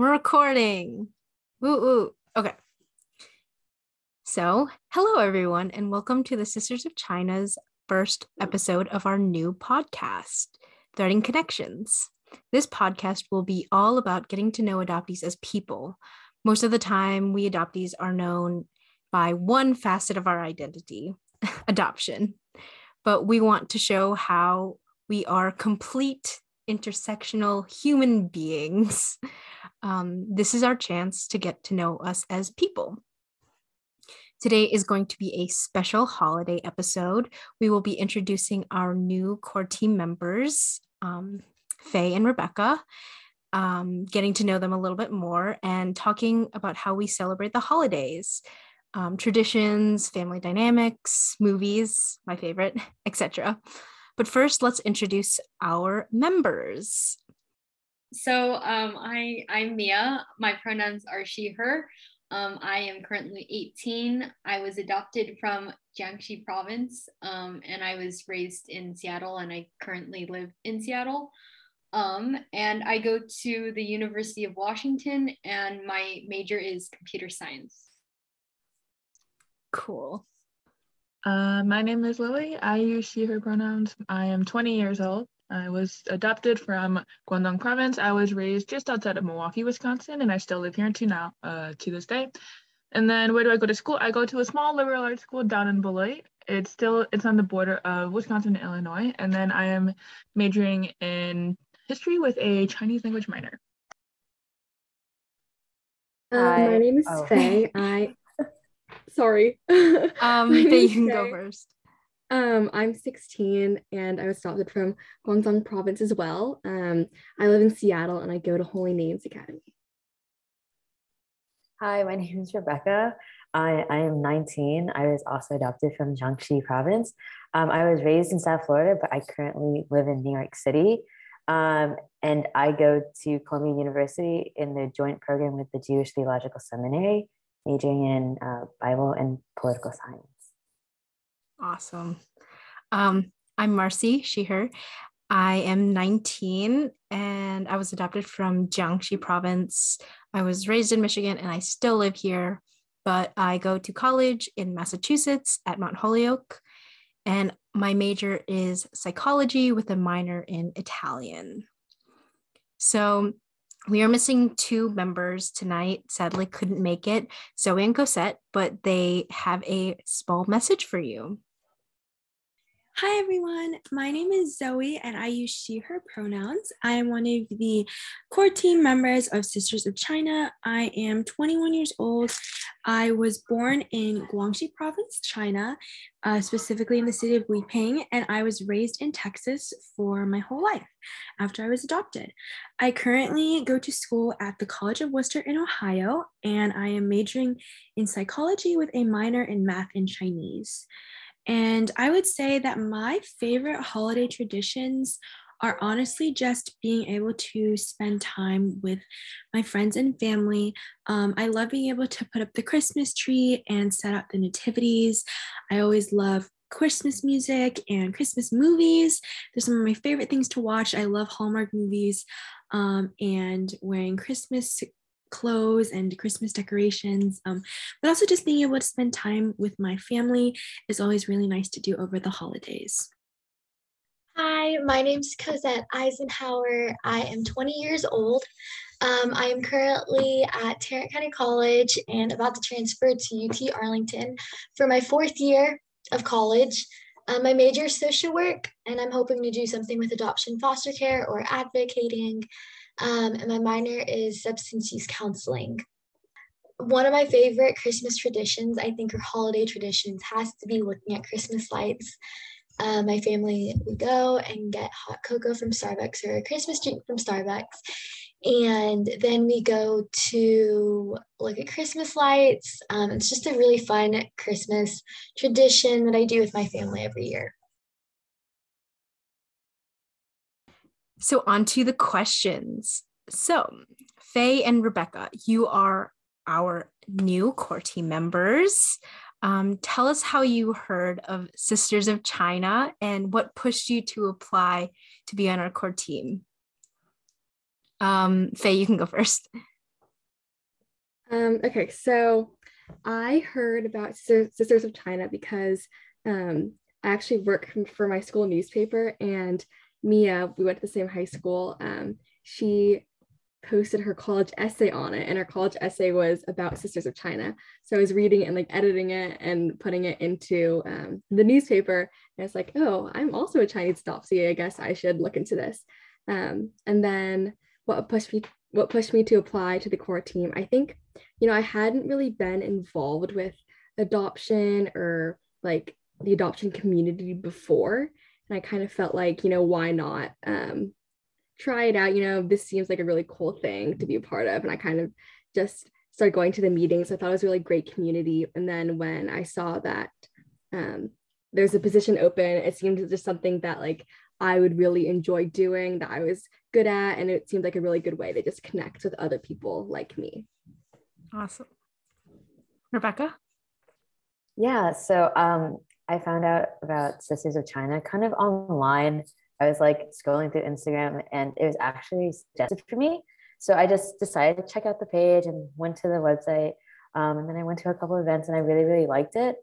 We're recording. Woo woo. Okay. So, hello everyone, and welcome to the Sisters of China's first episode of our new podcast, Threaded Connections. This podcast will be all about getting to know adoptees as people. Most of the time, we adoptees are known by one facet of our identity adoption. But we want to show how we are complete intersectional human beings um, this is our chance to get to know us as people. Today is going to be a special holiday episode. We will be introducing our new core team members, um, Faye and Rebecca, um, getting to know them a little bit more, and talking about how we celebrate the holidays, um, traditions, family dynamics, movies, my favorite, etc. But first, let's introduce our members. So um, I I'm Mia. My pronouns are she her. Um, I am currently 18. I was adopted from Jiangxi province um, and I was raised in Seattle and I currently live in Seattle. Um, and I go to the University of Washington and my major is computer science. Cool. Uh, my name is Lily. I use she, her pronouns. I am 20 years old. I was adopted from Guangdong province. I was raised just outside of Milwaukee, Wisconsin, and I still live here to now, uh, to this day. And then where do I go to school? I go to a small liberal arts school down in Beloit. It's still it's on the border of Wisconsin and Illinois. And then I am majoring in history with a Chinese language minor. Uh, my name is oh. Faye. I sorry. Um, Faye, you can go first. Um, I'm 16 and I was adopted from Guangdong province as well. Um, I live in Seattle and I go to Holy Names Academy. Hi, my name is Rebecca. I, I am 19. I was also adopted from Jiangxi province. Um, I was raised in South Florida, but I currently live in New York City. Um, and I go to Columbia University in the joint program with the Jewish Theological Seminary, majoring in uh, Bible and political science. Awesome. Um, I'm Marcy, she, her. I am 19 and I was adopted from Jiangxi province. I was raised in Michigan and I still live here, but I go to college in Massachusetts at Mount Holyoke. And my major is psychology with a minor in Italian. So we are missing two members tonight. Sadly, couldn't make it, Zoe and Cosette, but they have a small message for you. Hi everyone, my name is Zoe and I use she, her pronouns. I am one of the core team members of Sisters of China. I am 21 years old. I was born in Guangxi province, China, uh, specifically in the city of Guiping, and I was raised in Texas for my whole life after I was adopted. I currently go to school at the College of Wooster in Ohio, and I am majoring in psychology with a minor in math and Chinese. And I would say that my favorite holiday traditions are honestly just being able to spend time with my friends and family. Um, I love being able to put up the Christmas tree and set up the nativities. I always love Christmas music and Christmas movies. They're some of my favorite things to watch. I love Hallmark movies um, and wearing Christmas clothes and Christmas decorations, um, but also just being able to spend time with my family is always really nice to do over the holidays. Hi, my name is Cosette Eisenhower. I am 20 years old. Um, I am currently at Tarrant County College and about to transfer to UT Arlington for my fourth year of college. Um, my major is social work, and I'm hoping to do something with adoption foster care or advocating um, and my minor is substance use counseling. One of my favorite Christmas traditions, I think, or holiday traditions, has to be looking at Christmas lights. Uh, my family would go and get hot cocoa from Starbucks or a Christmas drink from Starbucks. And then we go to look at Christmas lights. Um, it's just a really fun Christmas tradition that I do with my family every year. So, on to the questions. So, Faye and Rebecca, you are our new core team members. Um, tell us how you heard of Sisters of China and what pushed you to apply to be on our core team. Um, Faye, you can go first. Um, okay, so I heard about Sisters of China because um, I actually work for my school newspaper, and Mia, we went to the same high school. Um, she posted her college essay on it, and her college essay was about Sisters of China. So I was reading and like editing it and putting it into um, the newspaper. And it's like, oh, I'm also a Chinese adoptee. I guess I should look into this. Um, and then what pushed me what pushed me to apply to the core team i think you know i hadn't really been involved with adoption or like the adoption community before and i kind of felt like you know why not um, try it out you know this seems like a really cool thing to be a part of and i kind of just started going to the meetings i thought it was a really great community and then when i saw that um, there's a position open it seemed just something that like I would really enjoy doing that I was good at. And it seemed like a really good way to just connect with other people like me. Awesome. Rebecca? Yeah, so um, I found out about Sisters of China kind of online. I was like scrolling through Instagram and it was actually suggested for me. So I just decided to check out the page and went to the website. Um, and then I went to a couple events and I really, really liked it.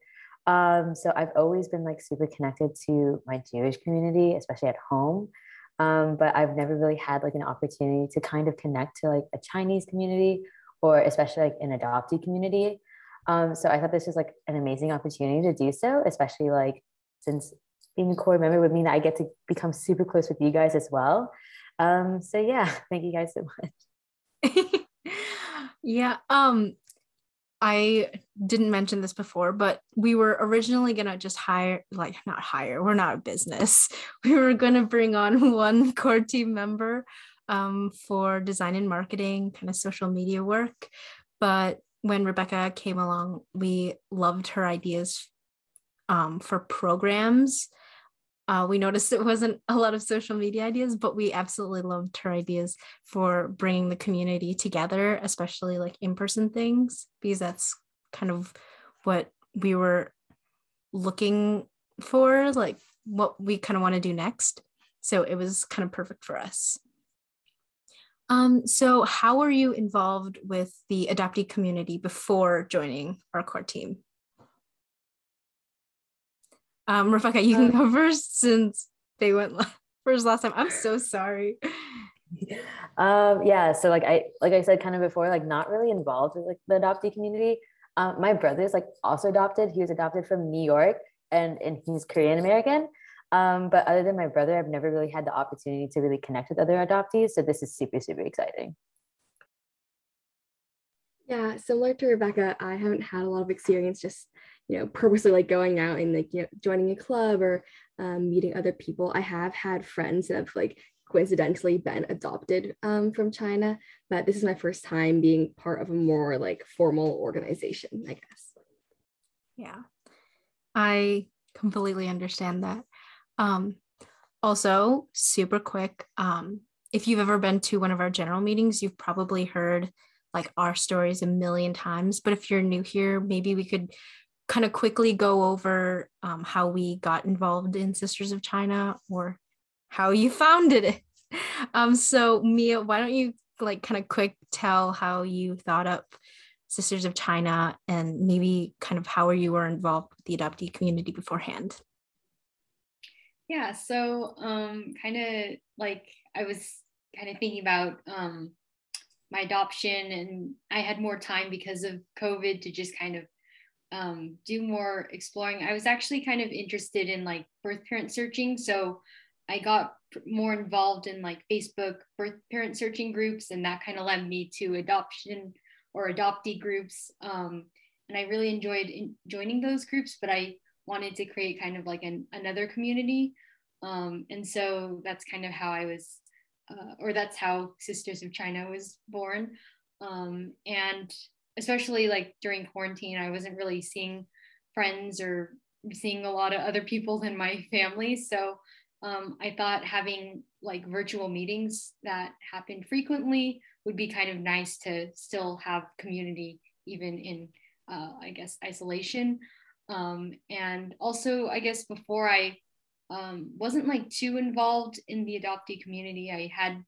Um, so I've always been like super connected to my Jewish community, especially at home. Um, but I've never really had like an opportunity to kind of connect to like a Chinese community or especially like an adoptee community. Um, so I thought this was like an amazing opportunity to do so, especially like since being a core member would mean that I get to become super close with you guys as well. Um, so yeah, thank you guys so much. yeah. Um, I didn't mention this before, but we were originally to just hire, like, not hire, we're not a business. We were to bring on one core team member um, for design and marketing, kind of social media work. But when Rebecca came along, we loved her ideas um, for programs uh, we noticed it wasn't a lot of social media ideas, but we absolutely loved her ideas for bringing the community together, especially like in person things, because that's kind of what we were looking for, like what we kind of want to do next. So it was kind of perfect for us. Um, so, how were you involved with the adoptee community before joining our core team? Um, Rebecca, you can go first since they went first last time. I'm so sorry. Um, yeah, so like I like I said kind of before, like not really involved with like the adoptee community. Um, my brother's like also adopted. He was adopted from New York and and he's Korean American. Um, but other than my brother, I've never really had the opportunity to really connect with other adoptees. So this is super, super exciting. Yeah, similar to Rebecca, I haven't had a lot of experience just you know purposely like going out and like you know joining a club or um, meeting other people i have had friends that have like coincidentally been adopted um, from china but this is my first time being part of a more like formal organization i guess yeah i completely understand that um, also super quick um, if you've ever been to one of our general meetings you've probably heard like our stories a million times but if you're new here maybe we could kind of quickly go over um, how we got involved in Sisters of China or how you founded it. Um, so Mia, why don't you like kind of quick tell how you thought up Sisters of China and maybe kind of how you were involved with the adoptee community beforehand? Yeah, so um, kind of like I was kind of thinking about um, my adoption, and I had more time because of COVID to just kind of um, do more exploring. I was actually kind of interested in like birth parent searching. So I got more involved in like Facebook birth parent searching groups, and that kind of led me to adoption or adoptee groups. Um, and I really enjoyed in joining those groups, but I wanted to create kind of like an, another community. Um, and so that's kind of how I was, uh, or that's how Sisters of China was born. Um, and especially like during quarantine, I wasn't really seeing friends or seeing a lot of other people in my family. So um, I thought having like virtual meetings that happened frequently would be kind of nice to still have community even in, uh, I guess, isolation. Um, and also, I guess before I um, wasn't like too involved in the adoptee community, I had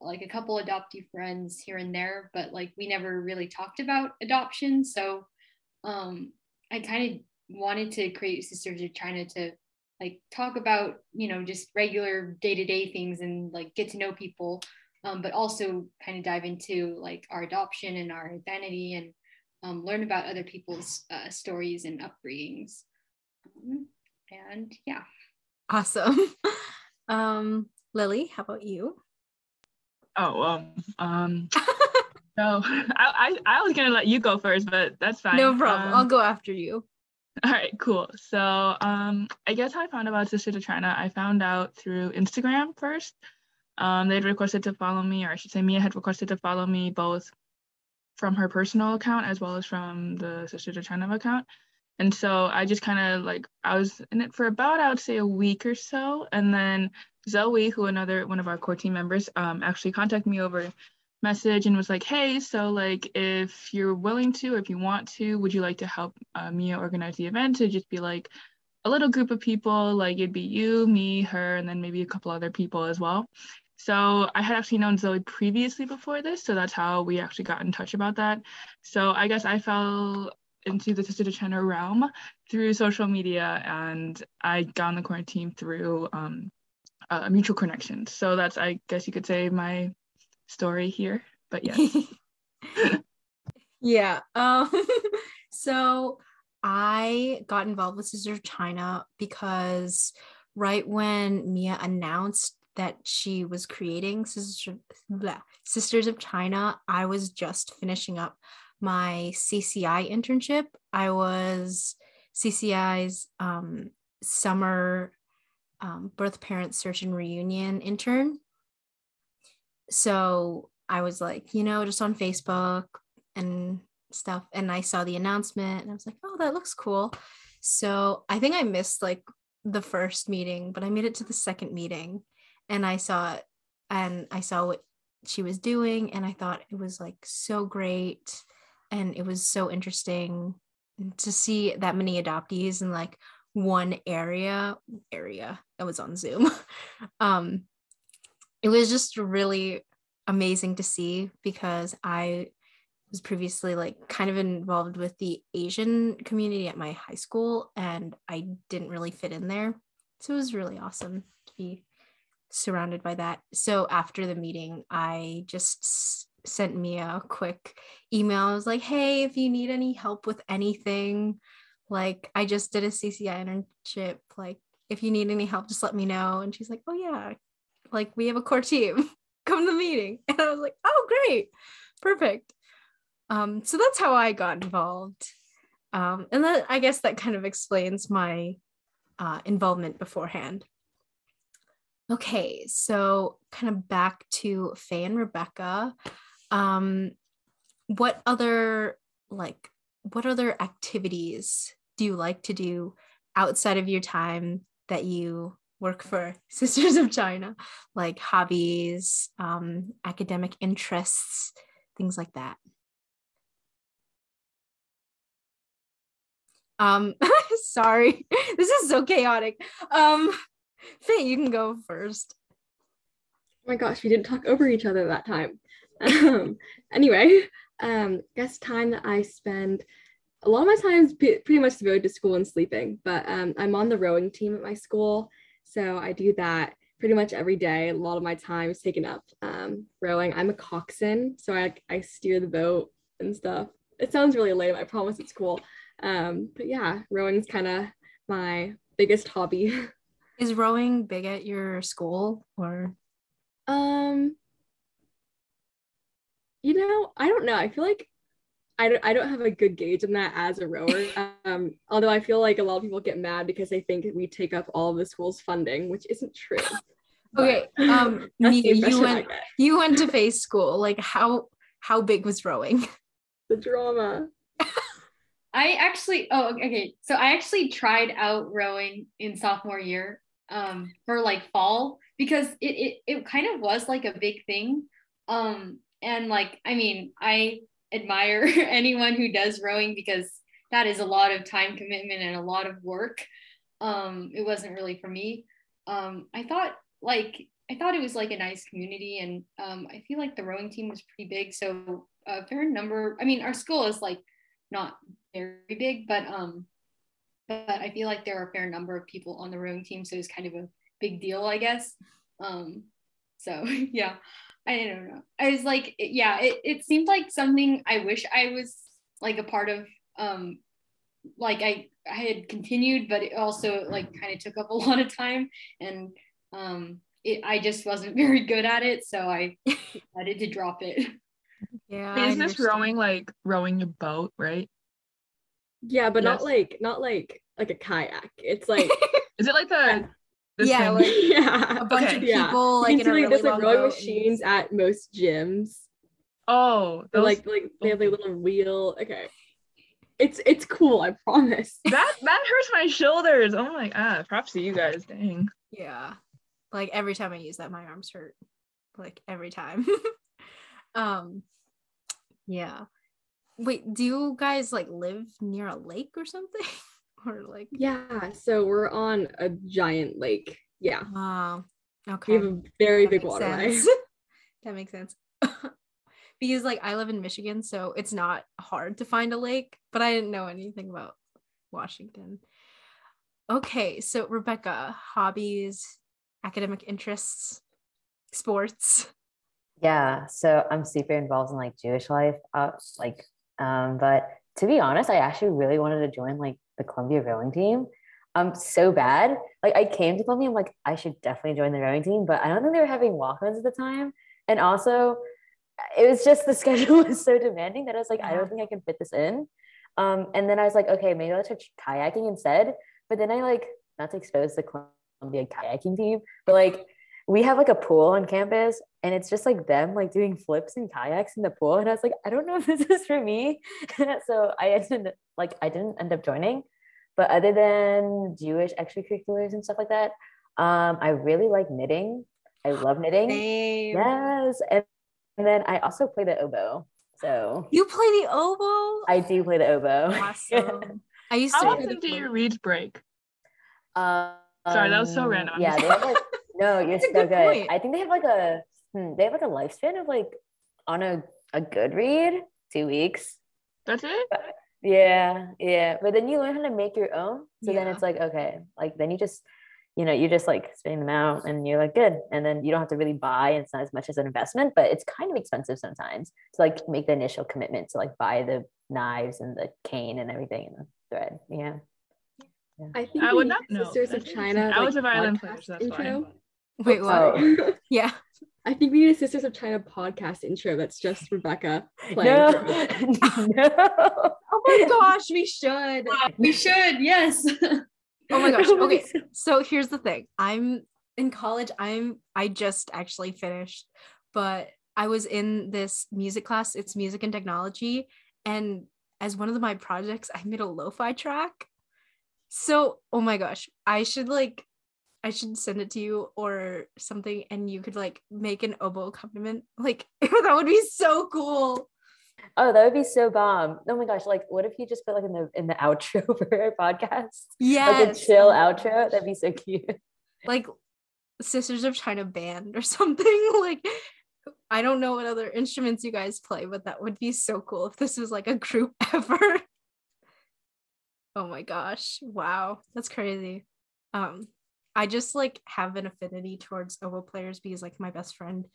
like a couple adoptee friends here and there, but like we never really talked about adoption. So um, I kind of wanted to create Sisters of China to like talk about you know just regular day-to-day things and like get to know people um, but also kind of dive into like our adoption and our identity and um, learn about other people's uh, stories and upbringings um, and yeah awesome um lily how about you oh um um so I, I i was gonna let you go first but that's fine no problem um, i'll go after you all right, cool. So um, I guess how I found about Sister to China. I found out through Instagram first. Um, they'd requested to follow me, or I should say, Mia had requested to follow me both from her personal account as well as from the Sister to China account. And so I just kind of like I was in it for about I would say a week or so, and then Zoe, who another one of our core team members, um, actually contacted me over message and was like, hey, so like if you're willing to, if you want to, would you like to help uh, Mia organize the event? To just be like a little group of people, like it'd be you, me, her, and then maybe a couple other people as well. So I had actually known Zoe previously before this, so that's how we actually got in touch about that. So I guess I fell into the Sister China realm through social media, and I got on the quarantine through um, mutual connection. So that's, I guess you could say, my story here, but yes. yeah. Um, so I got involved with Sisters of China because right when Mia announced that she was creating Sisters, of China, I was just finishing up my CCI internship. I was CCI's um, summer um, birth parent search and reunion intern so I was like, you know, just on Facebook and stuff. And I saw the announcement and I was like, oh, that looks cool. So I think I missed like the first meeting, but I made it to the second meeting and I saw and I saw what she was doing and I thought it was like so great and it was so interesting to see that many adoptees in like one area area I was on Zoom. um it was just really amazing to see because I was previously like kind of involved with the Asian community at my high school and I didn't really fit in there. So it was really awesome to be surrounded by that. So after the meeting, I just sent Mia a quick email. I was like, hey, if you need any help with anything, like I just did a CCI internship, like if you need any help, just let me know. And she's like, oh yeah, like we have a core team come to the meeting and i was like oh great perfect um so that's how i got involved um and then i guess that kind of explains my uh, involvement beforehand okay so kind of back to faye and rebecca um what other like what other activities do you like to do outside of your time that you work for Sisters of China, like hobbies, um, academic interests, things like that. Um, sorry, this is so chaotic. Um, Faye, you can go first. Oh my gosh, we didn't talk over each other that time. Um, anyway, um, guess time that I spend a lot of my time is pretty much devoted to school and sleeping, but um, I'm on the rowing team at my school so I do that pretty much every day. A lot of my time is taken up um, rowing. I'm a coxswain, so I, I steer the boat and stuff. It sounds really lame. I promise it's cool. Um, but yeah, rowing's kind of my biggest hobby. Is rowing big at your school or? Um, you know, I don't know. I feel like I don't, I don't have a good gauge on that as a rower. Um, although I feel like a lot of people get mad because they think we take up all of the school's funding, which isn't true. okay, um, Mia, you went you went to Faye's school. Like how how big was rowing? The drama. I actually oh okay, so I actually tried out rowing in sophomore year um for like fall because it it it kind of was like a big thing. Um and like I mean, I admire anyone who does rowing because that is a lot of time commitment and a lot of work. Um, it wasn't really for me. Um, I thought like I thought it was like a nice community, and um, I feel like the rowing team was pretty big. So a fair number. I mean, our school is like not very big, but um, but I feel like there are a fair number of people on the rowing team, so it's kind of a big deal, I guess. Um, so yeah, I don't know. I was like, yeah, it, it seemed like something I wish I was like a part of. Um, like I I had continued, but it also like kind of took up a lot of time, and um, it, I just wasn't very good at it, so I decided to drop it. Yeah. Wait, I is this rowing like rowing a boat, right? Yeah, but not like not like like a kayak. It's like Is it like the this Yeah, thing? like- yeah. a bunch Okay. of Yeah. people like you in can a see like really there's like rowing boat and- machines at most gyms. oh, Or those, like like they have like little wheel. Okay. It's it's cool, I promise. that that hurts my shoulders. Oh my god, props to you guys. Dang. Yeah. Like every time I use that, my arms hurt. Like every time. um yeah. Wait, do you guys like live near a lake or something? or like Yeah, so we're on a giant lake. Yeah. wow. Okay. We have a very That big makes waterway. that makes sense. because like I live in Michigan, so it's not hard to find a lake, but I didn't know anything about Washington. Okay, so Rebecca, hobbies, academic interests, sports. Yeah, so I'm super involved in like Jewish life, uh, like, um, but to be honest, I actually really wanted to join like the Columbia rowing team. Um, so bad. Like I came to Columbia, I'm like, I should definitely join the rowing team, but I don't think they were having walk-ons at the time. And also, it was just the schedule was so demanding that I was like, I don't think I can fit this in. Um, and then I was like, okay, maybe I'll try kayaking instead. But then I like not to expose the Columbia kayaking team, but like we have like a pool on campus and it's just like them like doing flips and kayaks in the pool and i was like i don't know if this is for me so i ended like i didn't end up joining but other than jewish extracurriculars and stuff like that um i really like knitting i love knitting Same. yes and, and then i also play the oboe so You play the oboe? i do play the oboe awesome. I used to How play often do the your flute. break? Um, Sorry, that was so random. I'm Yeah, just- they have like no, you're That's so good good. I think they have like a hmm, they have like a lifespan of like on a a good read two weeks. That's it? Yeah, yeah. But then you learn how to make your own. So then it's like okay, like then you just you know you just like spitting them out and you're like good, and then you don't have to really buy. And it's not as much as an investment, but it's kind of expensive sometimes to like make the initial commitment to like buy the knives and the cane and everything and the thread. Yeah. I think I we would not know. Sisters of China. I was like, a violin player, so that's intro. fine. Wait, what? Yeah. I think we need a Sisters of China podcast intro. That's just Rebecca playing. No, no. Oh my gosh, we should. we should, yes. Oh my gosh. That would be Okay. so- So here's the thing. I'm in college. I'm I just actually finished, but I was in this music class. It's music and technology. And as one of my projects, I made a lo-fi track. So, oh my gosh, I should like I should send it to you or something and you could like make an oboe accompaniment. Like that would be so cool. Oh, that would be so bomb. Oh my gosh, like what if you just put like in the in the outro for our podcast? Yeah. Like a chill outro? That'd be so cute. like Sisters of China band or something. Like I don't know what other instruments you guys play, but that would be so cool if this was like a group effort. oh my gosh. Wow. That's crazy. Um I just like have an affinity towards oboe players because like my best friend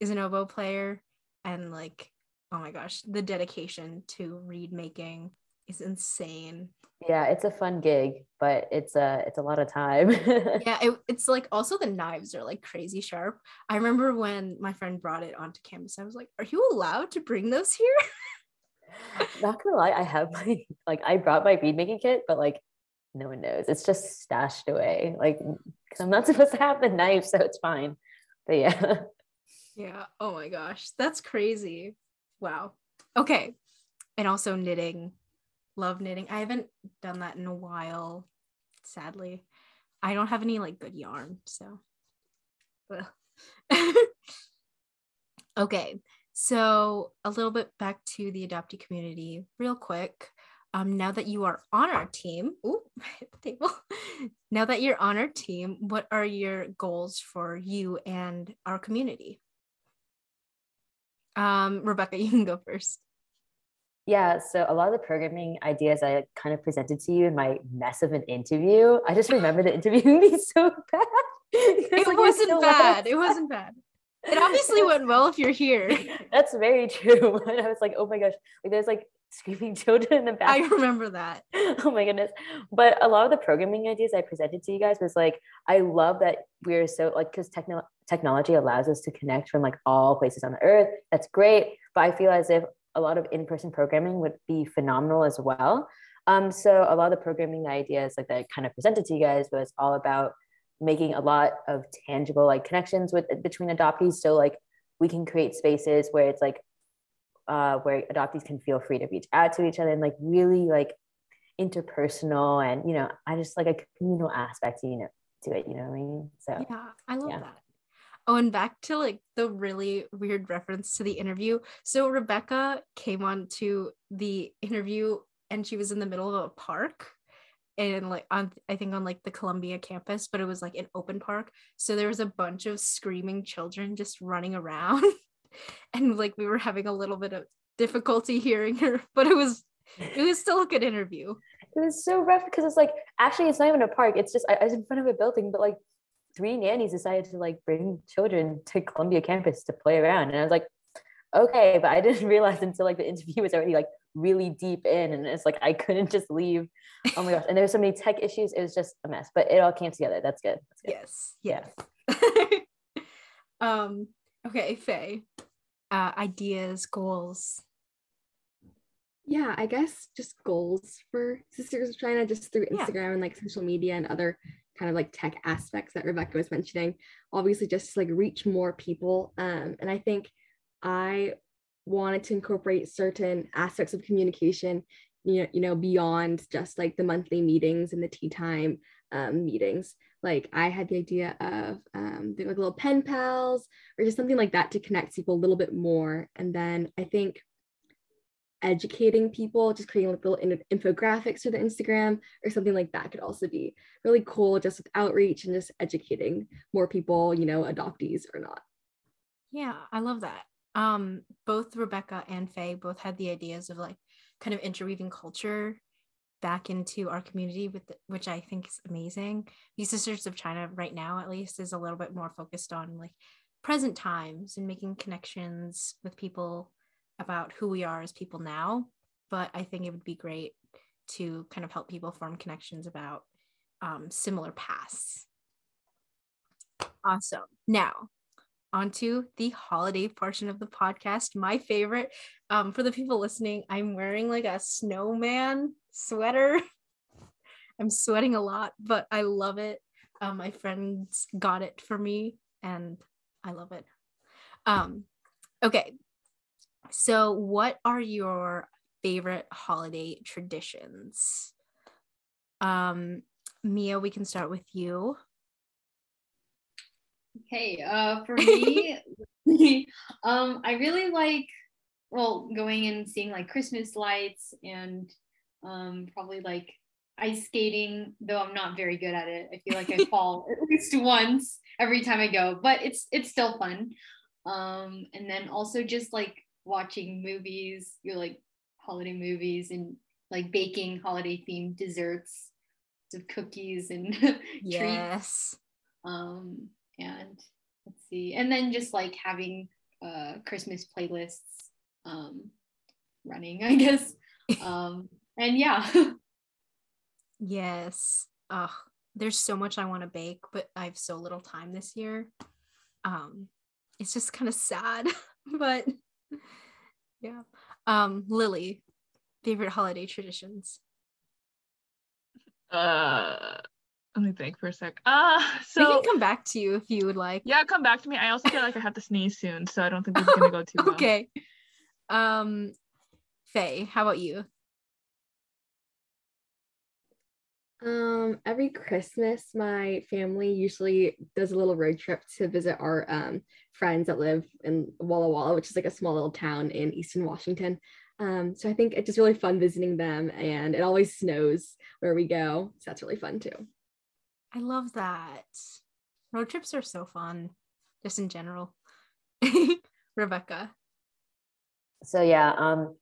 is an oboe player and like oh my gosh, the dedication to reed making is insane. Yeah, it's a fun gig, but it's a it's a lot of time. yeah it, it's like also the knives are like crazy sharp i remember when my friend brought it onto campus i was like are you allowed to bring those here Not gonna lie, I have my like I brought my reed making kit, but like no one knows. It's just stashed away. Like because I'm not supposed to have the knife, so it's fine. But yeah. yeah. Oh my gosh. That's crazy. Wow. Okay. And also knitting. Love knitting. I haven't done that in a while sadly. I don't have any like good yarn so. Okay. So a little bit back to the adoptee community real quick um, now that you are on our team, ooh, table. now that you're on our team, what are your goals for you and our community? Um, Rebecca, you can go first. Yeah, so a lot of the programming ideas I kind of presented to you in my mess of an interview, I just remember the interviewing me so bad. it like, wasn't bad. It wasn't bad. It obviously went well if you're here. That's very true. And I was like, oh my gosh, like there's like screaming children in the back. I remember that. oh my goodness. But a lot of the programming ideas I presented to you guys was like, I love that we're so like, because techno- technology allows us to connect from like all places on the earth. That's great. But I feel as if a lot of in-person programming would be phenomenal as well. Um, so a lot of the programming ideas like that I kind of presented to you guys was all about making a lot of tangible like connections with between adoptees. So like we can create spaces where it's like uh, where adoptees can feel free to reach out to each other and like really like interpersonal and you know I just like a communal aspect you know to it. You know what I mean? So yeah, I love yeah. that. Oh, and back to like the really weird reference to the interview. So Rebecca came on to the interview and she was in the middle of a park and like on I think on like the Columbia campus, but it was like an open park. So there was a bunch of screaming children just running around. and like we were having a little bit of difficulty hearing her, but it was it was still a good interview. It was so rough because it's like actually it's not even a park. It's just I, I was in front of a building, but like three nannies decided to like bring children to Columbia campus to play around. And I was like, okay, but I didn't realize until like the interview was already like really deep in and it's like I couldn't just leave. Oh my gosh. And there were so many tech issues. It was just a mess, but it all came together. That's good. That's good. Yes. Yes. um, okay, Faye. Uh, ideas, goals. Yeah, I guess just goals for Sisters of China just through Instagram yeah. and like social media and other kind of like tech aspects that Rebecca was mentioning, obviously just to like reach more people. Um, and I think I wanted to incorporate certain aspects of communication, you know, you know, beyond just like the monthly meetings and the tea time um, meetings. Like I had the idea of um, doing like little pen pals or just something like that to connect people a little bit more. And then I think educating people, just creating like little infographics for the Instagram or something like that could also be really cool, just with outreach and just educating more people, you know, adoptees or not. Yeah, I love that. Um, both Rebecca and Faye both had the ideas of like kind of interweaving culture back into our community with the, which I think is amazing. These Sisters of China right now at least is a little bit more focused on like present times and making connections with people about who we are as people now, but I think it would be great to kind of help people form connections about um, similar pasts. Awesome. Now, onto the holiday portion of the podcast. My favorite. Um, for the people listening, I'm wearing like a snowman sweater. I'm sweating a lot, but I love it. Um, my friends got it for me, and I love it. Um, okay, so, what are your favorite holiday traditions? Um, Mia, we can start with you. Okay, uh, for me, um, I really like well going and seeing like Christmas lights and um, probably like ice skating. Though I'm not very good at it, I feel like I fall at least once every time I go, but it's it's still fun. Um, and then also just like watching movies, your like holiday movies and like baking holiday themed desserts of cookies and yes. treats. Um, and let's see, and then just like having uh Christmas playlists um running, I guess. Um, and yeah. yes. Ugh, there's so much I want to bake, but I have so little time this year. Um, it's just kind of sad, but yeah. Um, Lily, favorite holiday traditions? Uh let me think for a sec. Uh so we can come back to you if you would like. Yeah, come back to me. I also feel like I have to sneeze soon, so I don't think this is gonna go too well. okay. Um Faye, how about you? Um, every Christmas, my family usually does a little road trip to visit our um, friends that live in Walla Walla, which is like a small little town in Eastern Washington. Um, so I think it's just really fun visiting them, and it always snows where we go. So that's really fun too. I love that. Road trips are so fun, just in general. Rebecca. So yeah, um,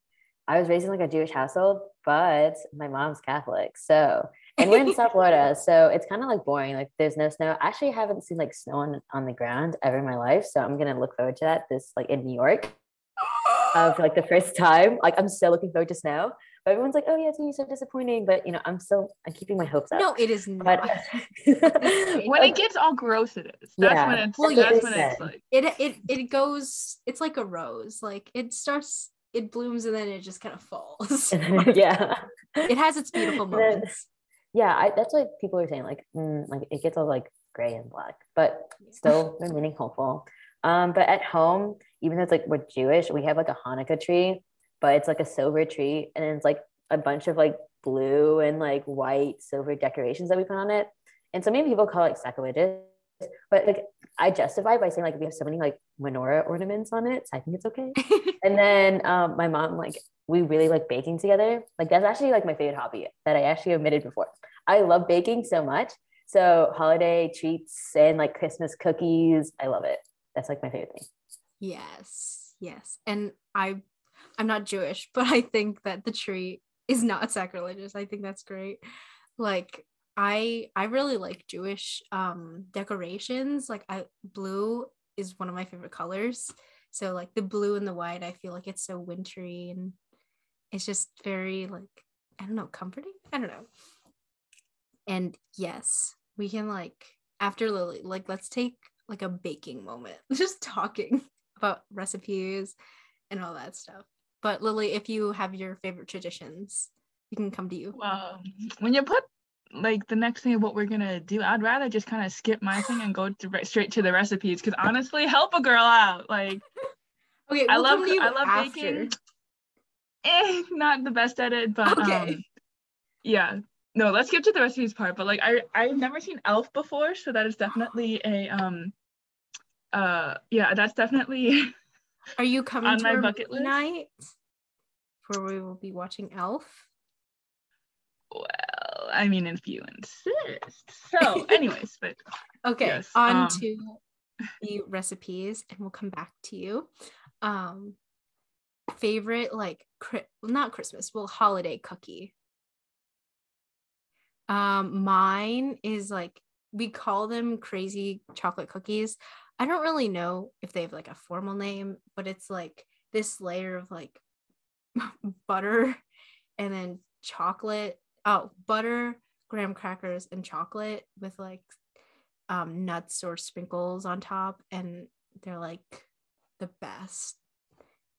I was raised in like a Jewish household, but my mom's Catholic. So and we're in South Florida, so it's kind of like boring. Like there's no snow. I Actually, I haven't seen like snow on, on the ground ever in my life. So I'm gonna look forward to that. This like in New York. Uh, for like the first time. Like I'm so looking forward to snow. But everyone's like, oh yeah, it's gonna be so disappointing. But you know, I'm still I'm keeping my hopes up. No, it is not. But when it gets all gross, it is. That's Yeah. when it's Well, that's yes. when it's like it it it goes. It's like a rose. Like it starts, it blooms, and then it just kind of falls. yeah. it has its beautiful And then- moments. yeah I, that's what people are saying like mm, like it gets all like gray and black but still remaining hopeful um but at home even though it's like we're jewish we have like a hanukkah tree but it's like a silver tree and it's like a bunch of like blue and like white silver decorations that we put on it. And so many people call it sacrilegious but like i justify by saying like we have so many like menorah ornaments on it so i think it's okay. And then um, my mom like we really like baking together. Like that's actually like my favorite hobby that i actually omitted before. I love baking so much. So holiday treats and like christmas cookies i love it. That's like my favorite thing. Yes, yes. And I I'm not Jewish, but I think that the tree is not sacrilegious. I think that's great. Like I I really like Jewish um decorations. Like I blue is one of my favorite colors. So like the blue and the white, I feel like it's so wintry and it's just very like I don't know, comforting. I don't know. And yes, we can like after Lily, like let's take like a baking moment. Just talking about recipes and all that stuff. But Lily, if you have your favorite traditions, we can come to you. well when you put like the next thing of what we're gonna do, I'd rather just kind of skip my thing and go to, straight to the recipes because honestly, help a girl out. Like Okay, I we'll love come you I love after. baking. Eh, not the best at it, but Okay. um, yeah. No, let's get to the recipes part. But like I I've never seen Elf before, so that is definitely a um uh yeah, that's definitely Are you coming on to my our bucket list. night where we will be watching Elf? well, I mean if you insist. So anyways, but Okay, Yes, on um, to the recipes, and we'll come back to you. Um, favorite like cri- not Christmas, well, holiday cookie. Um, mine is like we call them crazy chocolate cookies. I don't really know if they have like a formal name, but it's like this layer of like butter and then chocolate. Oh, butter, graham crackers, and chocolate with like um, nuts or sprinkles on top, and they're like the best.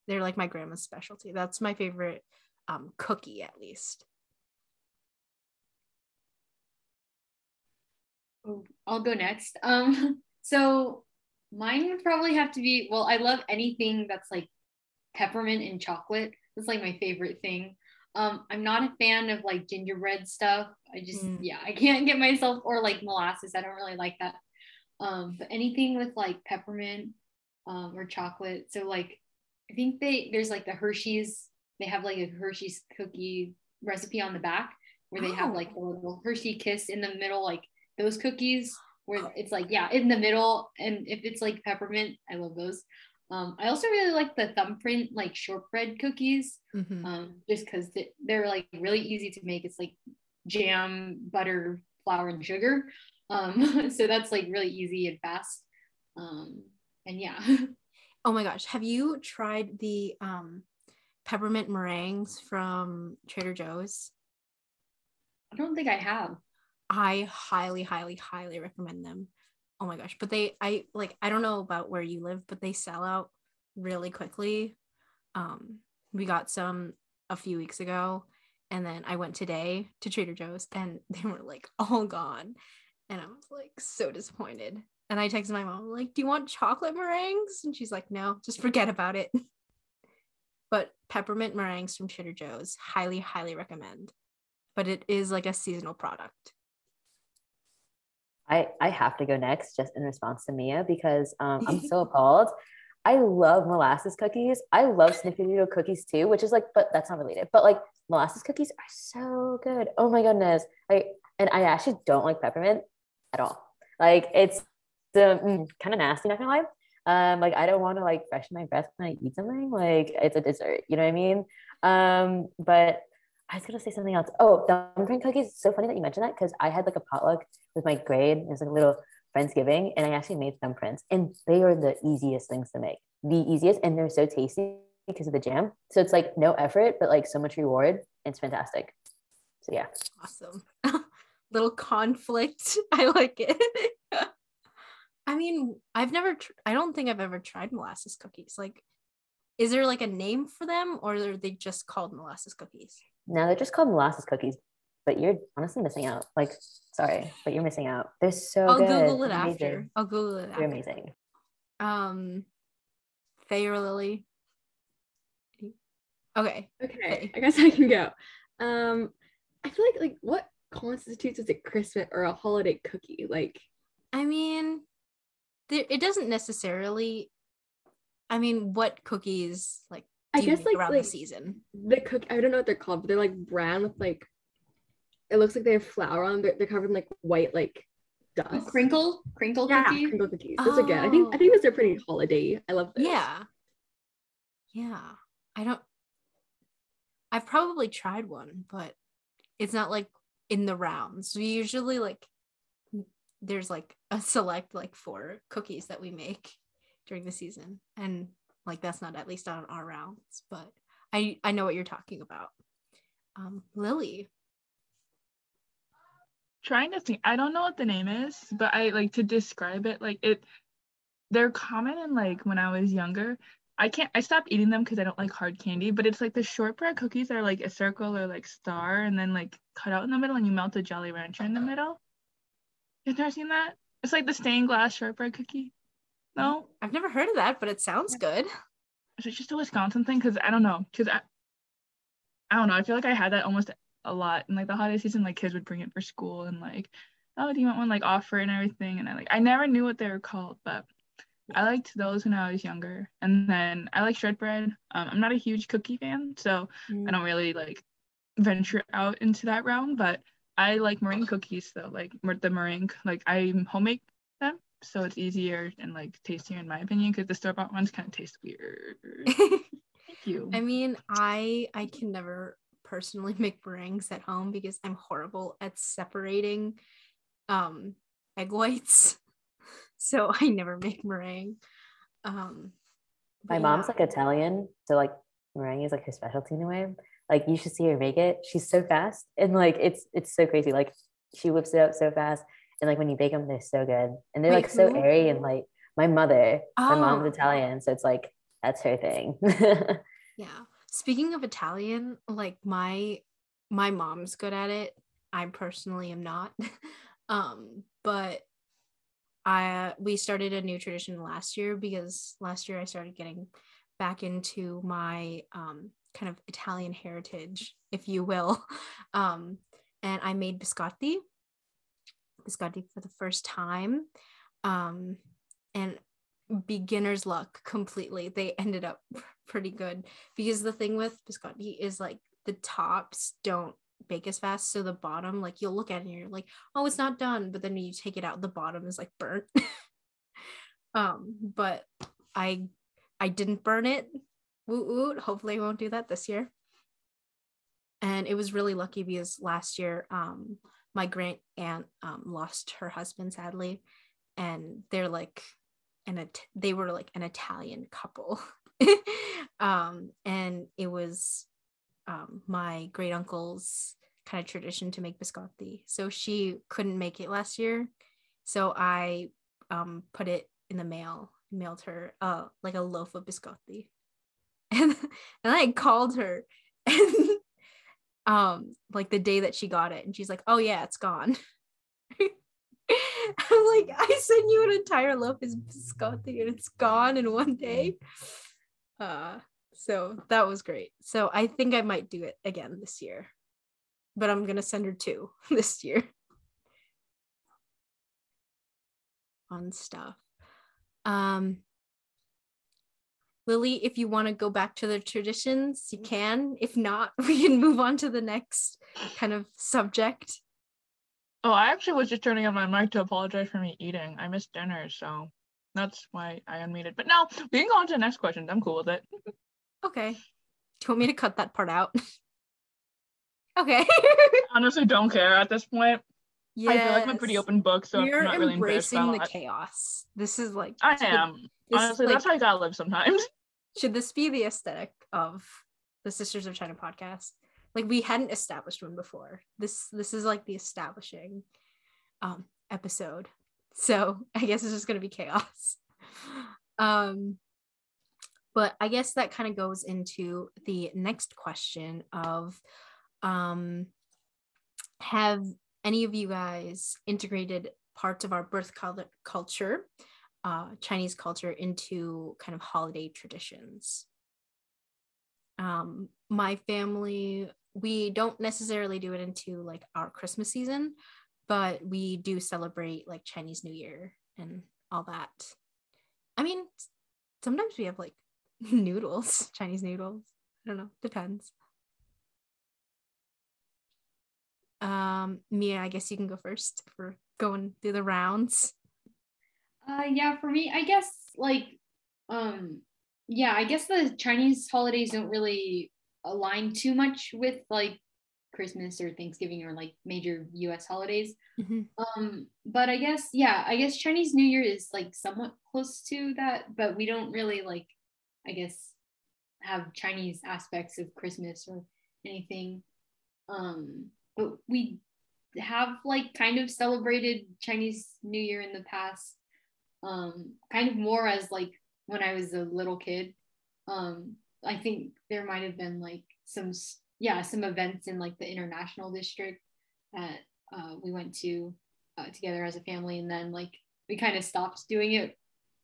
They're like my grandma's specialty. That's my favorite um, cookie, at least. I'll go next. Um, so mine would probably have to be well, I love anything that's like peppermint and chocolate. That's like my favorite thing. Um, I'm not a fan of like gingerbread stuff. I just Mm. yeah, I can't get myself or like molasses. I don't really like that. Um, but anything with like peppermint um, or chocolate. So like I think they there's like the Hershey's. They have like a Hershey's cookie recipe on the back where they have Oh. like a little Hershey kiss in the middle, like those cookies where it's like yeah in the middle and if it's like peppermint i love those. Um i also really like the thumbprint like shortbread cookies Mhm. um just because they're like really easy to make. It's like jam butter flour and sugar. Um so that's like really easy and fast. Um and yeah. Oh my gosh, have you tried the um, peppermint meringues from Trader Joe's? i don't think i have I highly, highly, highly recommend them. Oh my gosh. But they I like I don't know about where you live, but they sell out really quickly. Um we got some a few weeks ago and then I went today to Trader Joe's and they were like all gone. And I was like so disappointed. And I texted my mom like, "Do you want chocolate meringues?" And she's like, "No, just forget about it." but peppermint meringues from Trader Joe's, highly, highly recommend. But it is like a seasonal product. I, I have to go next just in response to Mia because um, I'm so appalled. I love molasses cookies. I love snickerdoodle cookies too, which is like, but that's not related. But like molasses cookies are so good. Oh my goodness. Like, and I actually don't like peppermint at all. Like it's the mm, kind of nasty, not gonna lie. Um, like I don't want to like freshen my breath when I eat something. Like it's a dessert, you know what I mean? Um, but I was gonna say something else. Oh, dumpling cookies. It's so funny that you mentioned that because I had like a potluck with my grade. It was like a little Friendsgiving, and I actually made thumbprints, and they are the easiest things to make. The easiest, and they're so tasty because of the jam. So it's like no effort, but like so much reward. It's fantastic. So yeah. Awesome. Little conflict. I like it. I mean, I've never, tr- I don't think I've ever tried molasses cookies. Like, is there like a name for them or are they just called molasses cookies? No, they're just called molasses cookies, but you're honestly missing out. Like, sorry, but you're missing out. They're so I'll good. Google it They're after. I'll Google it They're amazing. Um, Faye or Lily? Okay. Okay, I guess I can go. Um, I feel like like what constitutes as a Christmas or a holiday cookie? Like, I mean, there, it doesn't necessarily. I mean, what cookies like I do you guess, make like- around like- the season? the cook I don't know what they're called, but they're like brown with like it looks like they have flour on them. They're, they're covered in like white like dust. Crinkle, crinkle yeah, cookie. crinkle cookies. Those are good. I think I think those are pretty holiday. I love those. Yeah. Yeah. I don't. I've probably tried one, but it's not like in the rounds. We usually like there's like a select like four cookies that we make during the season, and like that's not at least on our rounds. But I I know what you're talking about. Um, Lily. Trying to think i don't know what the name is but i like to describe it like it they're common in like when i was younger. I can't i stopped eating them because i don't like hard candy but it's like the shortbread cookies are like a circle or like star and then like cut out in the middle and you melt a jolly rancher in the middle. You've never seen that? It's like the stained glass shortbread cookie. No? I've never heard of that, but it sounds good. is it just a wisconsin thing? Because i don't know. Because I, I don't know. I feel like i had that almost a lot And like the holiday season like kids would bring it for school and like oh do you want one like offer and everything? And i like i never knew what they were called but i liked those when i was younger. And then i like shortbread. Um, i'm not a huge cookie fan so i don't really like venture out into that realm but i like meringue cookies though like the meringue like i homemade them so it's easier and like tastier in my opinion because the store-bought ones kind of taste weird. Thank you. I mean, I I can never personally make meringues at home because I'm horrible at separating um egg whites. So I never make meringue. Um My mom's yeah. like Italian, so like meringue is like her specialty in a way. Like you should see her make it. She's so fast, and like it's it's so crazy. Like she whips it up so fast, and like when you bake them, they're so good, and they're Wait, like so who? airy and like my mother. My Oh. mom's Italian, so it's like that's her thing. Yeah. Speaking of Italian, like my my mom's good at it. I personally am not. um, but I we started a new tradition last year because last year I started getting back into my um kind of Italian heritage, if you will. Um, and I made biscotti, biscotti for the first time. Um, and beginner's luck completely. They ended up pretty good because the thing with biscotti is like the tops don't bake as fast. So the bottom, like you'll look at it and you're like, oh, it's not done. But then you take it out, the bottom is like burnt. um, but I I didn't burn it. Woot woot. Hopefully I won't do that this year. And it was really lucky because last year um my great aunt um lost her husband sadly. And they're like an It- they were like an Italian couple. um, and it was um, my great uncle's kind of tradition to make biscotti. So she couldn't make it last year, so I um, put it in the mail, mailed her uh, like a loaf of biscotti, and and I called her and um like the day that she got it, and she's like, "Oh yeah, it's gone." I'm like, I sent you an entire loaf of biscotti and it's gone in one day. Uh, so that was great. So I think I might do it again this year, but I'm gonna send her two this year. Fun stuff. Um, Lily, if you want to go back to the traditions, you can. If not, we can move on to the next kind of subject. Oh, I actually was just turning on my mic to apologize for me eating. I missed dinner, so that's why I unmuted. But now we can go on to the next question. I'm cool with it. Okay. Do you want me to cut that part out? okay. Honestly, don't care at this point. Yeah. I feel like I'm a pretty open book, so You're I'm not really embracing the chaos. This is like I am. this, Honestly, like, that's how I gotta live sometimes. should this be the aesthetic of the Sisters of China podcast? Like we hadn't established one before. This this is like the establishing um episode. So I guess it's just gonna be chaos. Um but I guess that kind of goes into the next question of um have any of you guys integrated parts of our birth cul- culture uh, Chinese culture into kind of holiday traditions. Um, my family, we don't necessarily do it into like our Christmas season, but we do celebrate like Chinese New Year and all that. I mean, sometimes we have like noodles, Chinese noodles. I don't know, depends. Um, Mia, I guess you can go first for going through the rounds. Uh, yeah, for me, I guess like, um, yeah, I guess the Chinese holidays don't really align too much with like Christmas or Thanksgiving or like major U.S. holidays. Um, but I guess yeah, I guess Chinese New Year is like somewhat close to that, but we don't really like, I guess, have Chinese aspects of Christmas or anything. Um, but we have like kind of celebrated Chinese New Year in the past um kind of more as like when i was a little kid um i think there might have been like some yeah some events in like the international district that uh, we went to uh, together as a family. And then like we kind of stopped doing it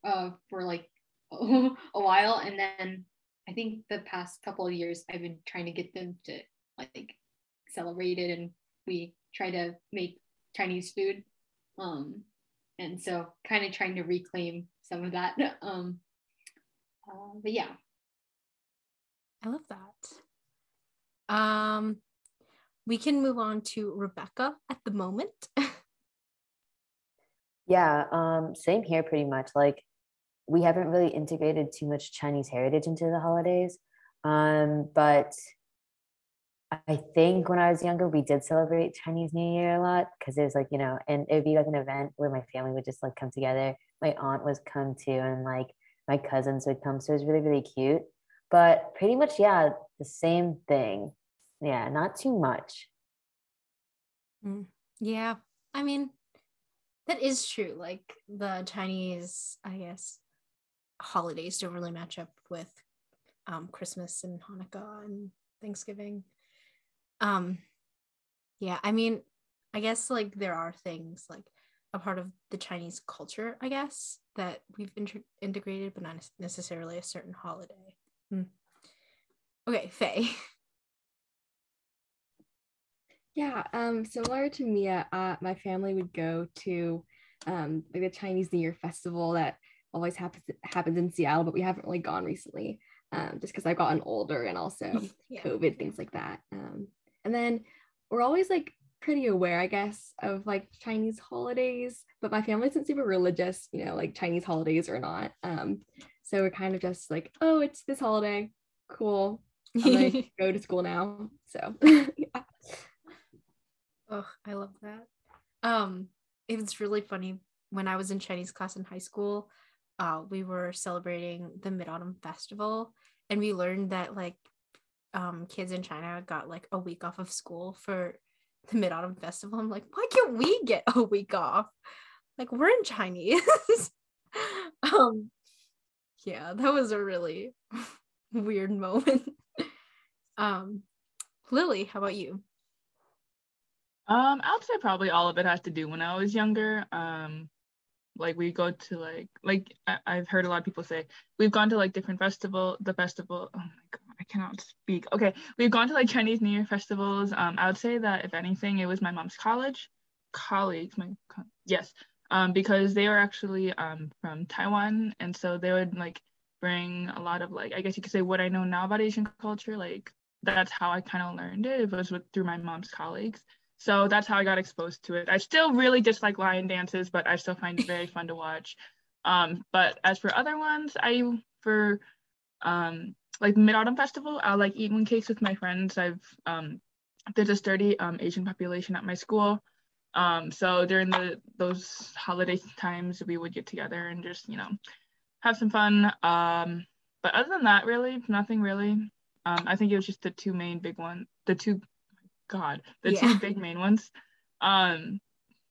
uh, for like a while. And then i think the past couple of years i've been trying to get them to like celebrate it. And we try to make chinese food. Um and so kind of trying to reclaim some of that. Um uh, but yeah. I love that. Um, we can move on to Rebecca at the moment. Yeah, um, same here pretty much. Like we haven't really integrated too much Chinese heritage into the holidays. Um, but I think when I was younger, we did celebrate Chinese New Year a lot because it was like, you know, and it would be like an event where my family would just like come together. My aunt was come too, and like my cousins would come. So it was really, really cute. But pretty much, yeah, the same thing. Yeah, not too much. yeah, I mean, that is true. Like the Chinese, I guess, holidays don't really match up with um, Christmas and Hanukkah and Thanksgiving. Um, yeah, I mean, I guess like there are things like a part of the Chinese culture, I guess, that we've inter- integrated, but not necessarily a certain holiday. Hmm. Okay, Faye. Yeah, um, similar to Mia, uh, my family would go to um, like the Chinese New Year festival that always happens happens in Seattle, but we haven't really gone recently, um, just because I've gotten older and also Yeah. COVID things like that. Um, and then we're always like pretty aware, I guess, of like Chinese holidays, but my family isn't super religious, you know, like Chinese holidays or not. Um, so we're kind of just like, oh, it's this holiday, cool. I'm gonna go to school now. So. Oh, I love that. Um, it was really funny when I was in Chinese class in high school. Uh, we were celebrating the Mid Autumn Festival, and we learned that like um kids in China got like a week off of school for the Mid Autumn Festival. I'm like, why can't we get a week off? Like we're in Chinese. um, yeah, that was a really weird moment. um, Lily, how about you? Um, I would say probably all of it has to do when I was younger. Um, like we go to like like I, I've heard a lot of people say we've gone to like different festival, the festival. Oh my god, I cannot speak. Okay, we've gone to like Chinese New Year festivals. Um, I would say that if anything, it was my mom's college colleagues. My co- yes, um, because they were actually um from Taiwan, and so they would like bring a lot of like I guess you could say what I know now about Asian culture. Like that's how I kind of learned it. It was with through my mom's colleagues. So that's how I got exposed to it. I still really dislike lion dances, but I still find it very fun to watch. Um, but as for other ones, I for um like Mid Autumn Festival, I'll like eat moon cakes with my friends. I've um there's a sturdy um Asian population at my school. Um, so during the those holiday times, we would get together and just you know have some fun. Um, but other than that, really nothing really. Um, I think it was just the two main big ones, the two, God, the yeah. two big main ones. Um,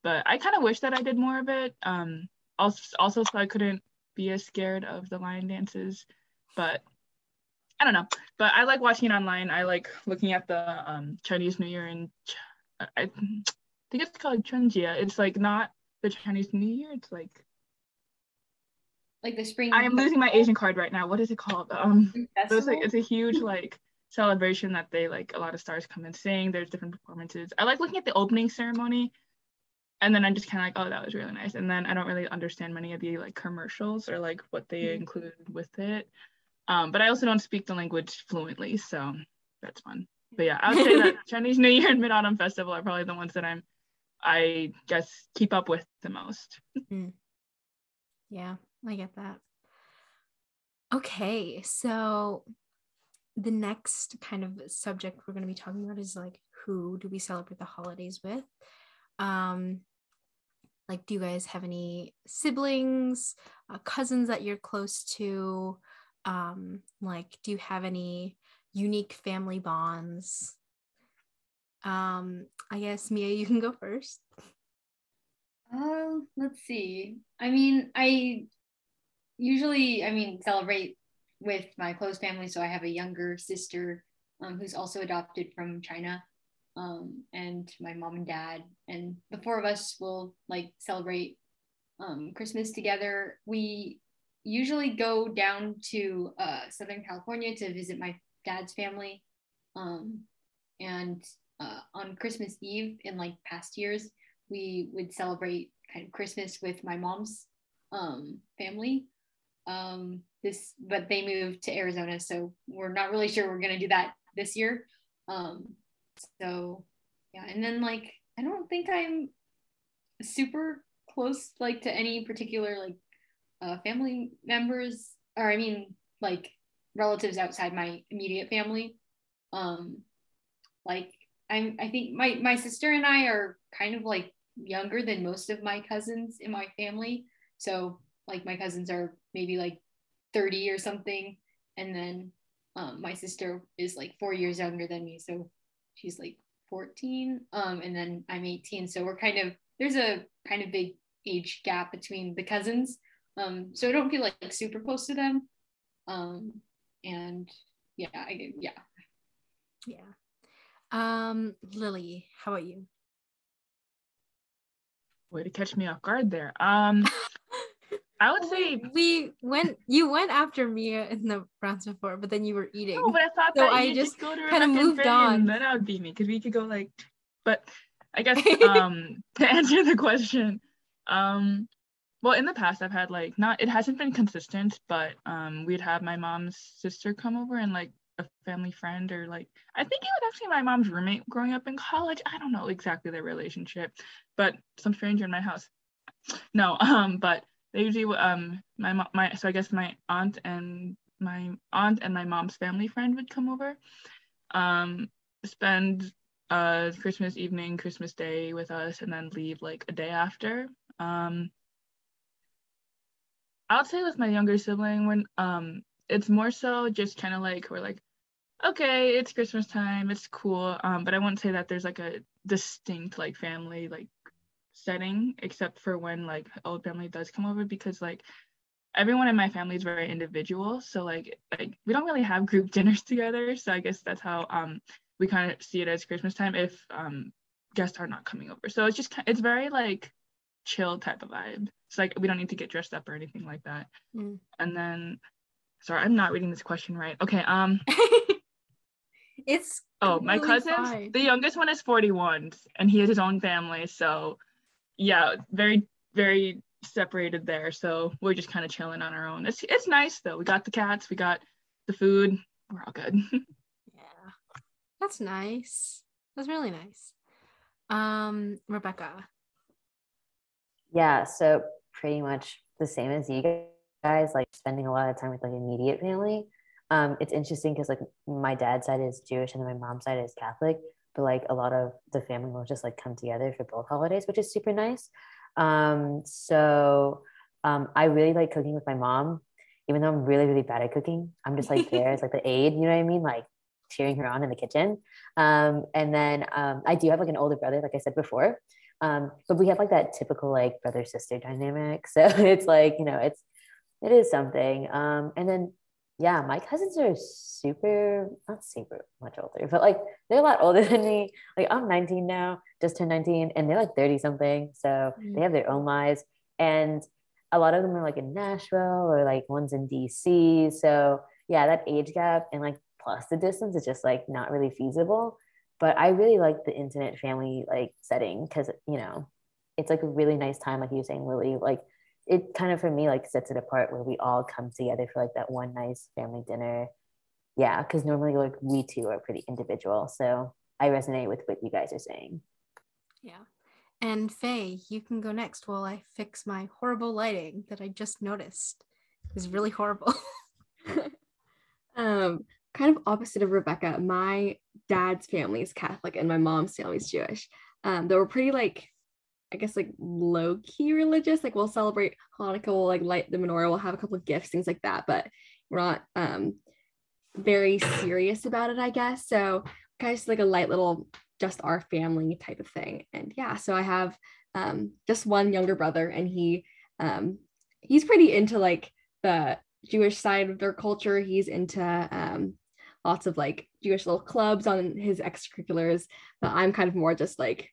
but I kind of wish that I did more of it. Um, also, also so I couldn't be as scared of the lion dances, but I don't know. But I like watching it online. I like looking at the um, Chinese New Year and I think it's called Chunjia. It's like not the Chinese New Year. It's like like the spring. I am losing my Asian card right now. What is it called? Um, it's like it's a huge like celebration that they like a lot of stars come and sing. There's different performances. I like looking at the opening ceremony, and then I'm just kind of like, oh, that was really nice. And then I don't really understand many of the like commercials or like what they mm-hmm. include with it. Um, but I also don't speak the language fluently, so that's fun. But yeah, I would say that Chinese New Year and Mid Autumn Festival are probably the ones that I'm I guess keep up with the most. Mm. Yeah, I get that. Okay, so the next kind of subject we're going to be talking about is like who do we celebrate the holidays with? Um like do you guys have any siblings, uh, cousins that you're close to? Um like do you have any unique family bonds? Um, I guess Mia, you can go first. Uh, let's see. I mean, I usually, I mean, celebrate with my close family. So I have a younger sister um, who's also adopted from China, um, and my mom and dad, and the four of us will like celebrate um, Christmas together. We usually go down to uh, Southern California to visit my dad's family, um, and uh, on Christmas Eve in like past years, we would celebrate kind of Christmas with my mom's um, family. Um, this, but they moved to Arizona, so we're not really sure we're gonna do that this year. Um, so yeah, and then like I don't think I'm super close like to any particular like uh, family members, or I mean like relatives outside my immediate family. Um, like I'm I think my my sister and I are kind of like younger than most of my cousins in my family. So like my cousins are maybe like 30 or something. And then um, my sister is like four years younger than me so she's like 14 um, and then i'm 18 so we're kind of there's a kind of big age gap between the cousins. Um, so i don't feel like, like super close to them. Um, and yeah I, yeah. Yeah. Um, Lily, how about you? Way to catch me off guard there. Um, I would say we went. You went after Mia in the rounds before, but then you were eating. Oh, but I thought so that I just kind of moved on. Then that would be me because we could go like. But I guess um to answer the question, um, well in the past I've had like not it hasn't been consistent, but um we'd have my mom's sister come over and like a family friend or like I think it was actually my mom's roommate growing up in college. I don't know exactly their relationship, but some stranger in my house. No, um, but they usually um my my so I guess my aunt and my aunt and my mom's family friend would come over, um, spend uh Christmas evening, Christmas Day with us, and then leave like a day after. Um, I'll say with my younger sibling when um it's more so just kind of like we're like okay it's christmas time it's cool um but i wouldn't say that there's like a distinct like family like setting except for when like old family does come over because like everyone in my family is very individual. So like like we don't really have group dinners together. So i guess that's how um we kind of see it as christmas time if um guests are not coming over. So it's just it's very like chill type of vibe. It's like we don't need to get dressed up or anything like that. Mm. and then sorry i'm not reading this question right. Okay um it's oh my cousin the youngest one is 41 and he has his own family. So yeah very very separated there, so we're just kind of chilling on our own. It's it's nice though. We got the cats, we got the food. We're all good. yeah, that's nice. That's really nice. Um, Rebecca. Yeah, so pretty much the same as you guys, like spending a lot of time with like immediate family. Um, it's interesting because like my dad's side is Jewish and then my mom's side is Catholic, but like a lot of the family will just like come together for both holidays, which is super nice. Um, so um, I really like cooking with my mom, even though I'm really, really bad at cooking. I'm just like there as like the aide, you know what I mean? Like cheering her on in the kitchen. Um, and then um, I do have like an older brother, like I said before. Um, but we have like that typical like brother sister dynamic. So it's like, you know, it's, it is something. Um, and then, yeah, my cousins are super, not super much older, but like they're a lot older than me. Like I'm 19 now, just turned 19, and they're like 30 something. So mm-hmm. they have their own lives. And a lot of them are like in Nashville or like one's in DC. So yeah, that age gap and like plus the distance is just like not really feasible but i really like the intimate family like setting because you know it's like a really nice time like you were saying lily like it kind of for me like sets it apart where we all come together for like that one nice family dinner yeah because normally like we two are pretty individual so i resonate with what you guys are saying yeah and faye you can go next while i fix my horrible lighting that i just noticed is really horrible um kind of opposite of Rebecca. My dad's family is Catholic and my mom's family is Jewish. Um, they were pretty like, I guess like low key religious. Like we'll celebrate Hanukkah, we'll like light the menorah, we'll have a couple of gifts, things like that. But we're not um very serious about it, I guess. So kind of like a light little just our family type of thing. And yeah, so I have um just one younger brother and he um he's pretty into like the Jewish side of their culture. He's into um lots of like Jewish little clubs on his extracurriculars, but I'm kind of more just like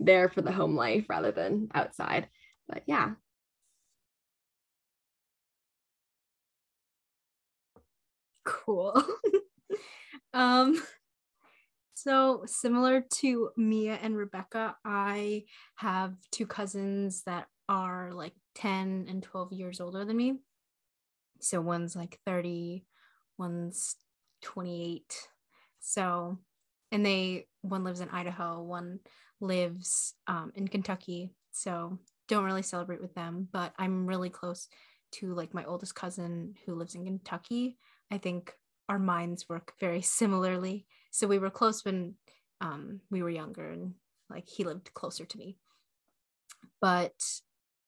there for the home life rather than outside. But yeah. Cool. um so similar to Mia and Rebecca, I have two cousins that are like 10 and 12 years older than me. So one's like 30, one's 28. So, and they, one lives in Idaho, one lives um, in Kentucky. So, don't really celebrate with them, but I'm really close to like my oldest cousin who lives in Kentucky. I think our minds work very similarly. So, we were close when um, we were younger and like he lived closer to me. But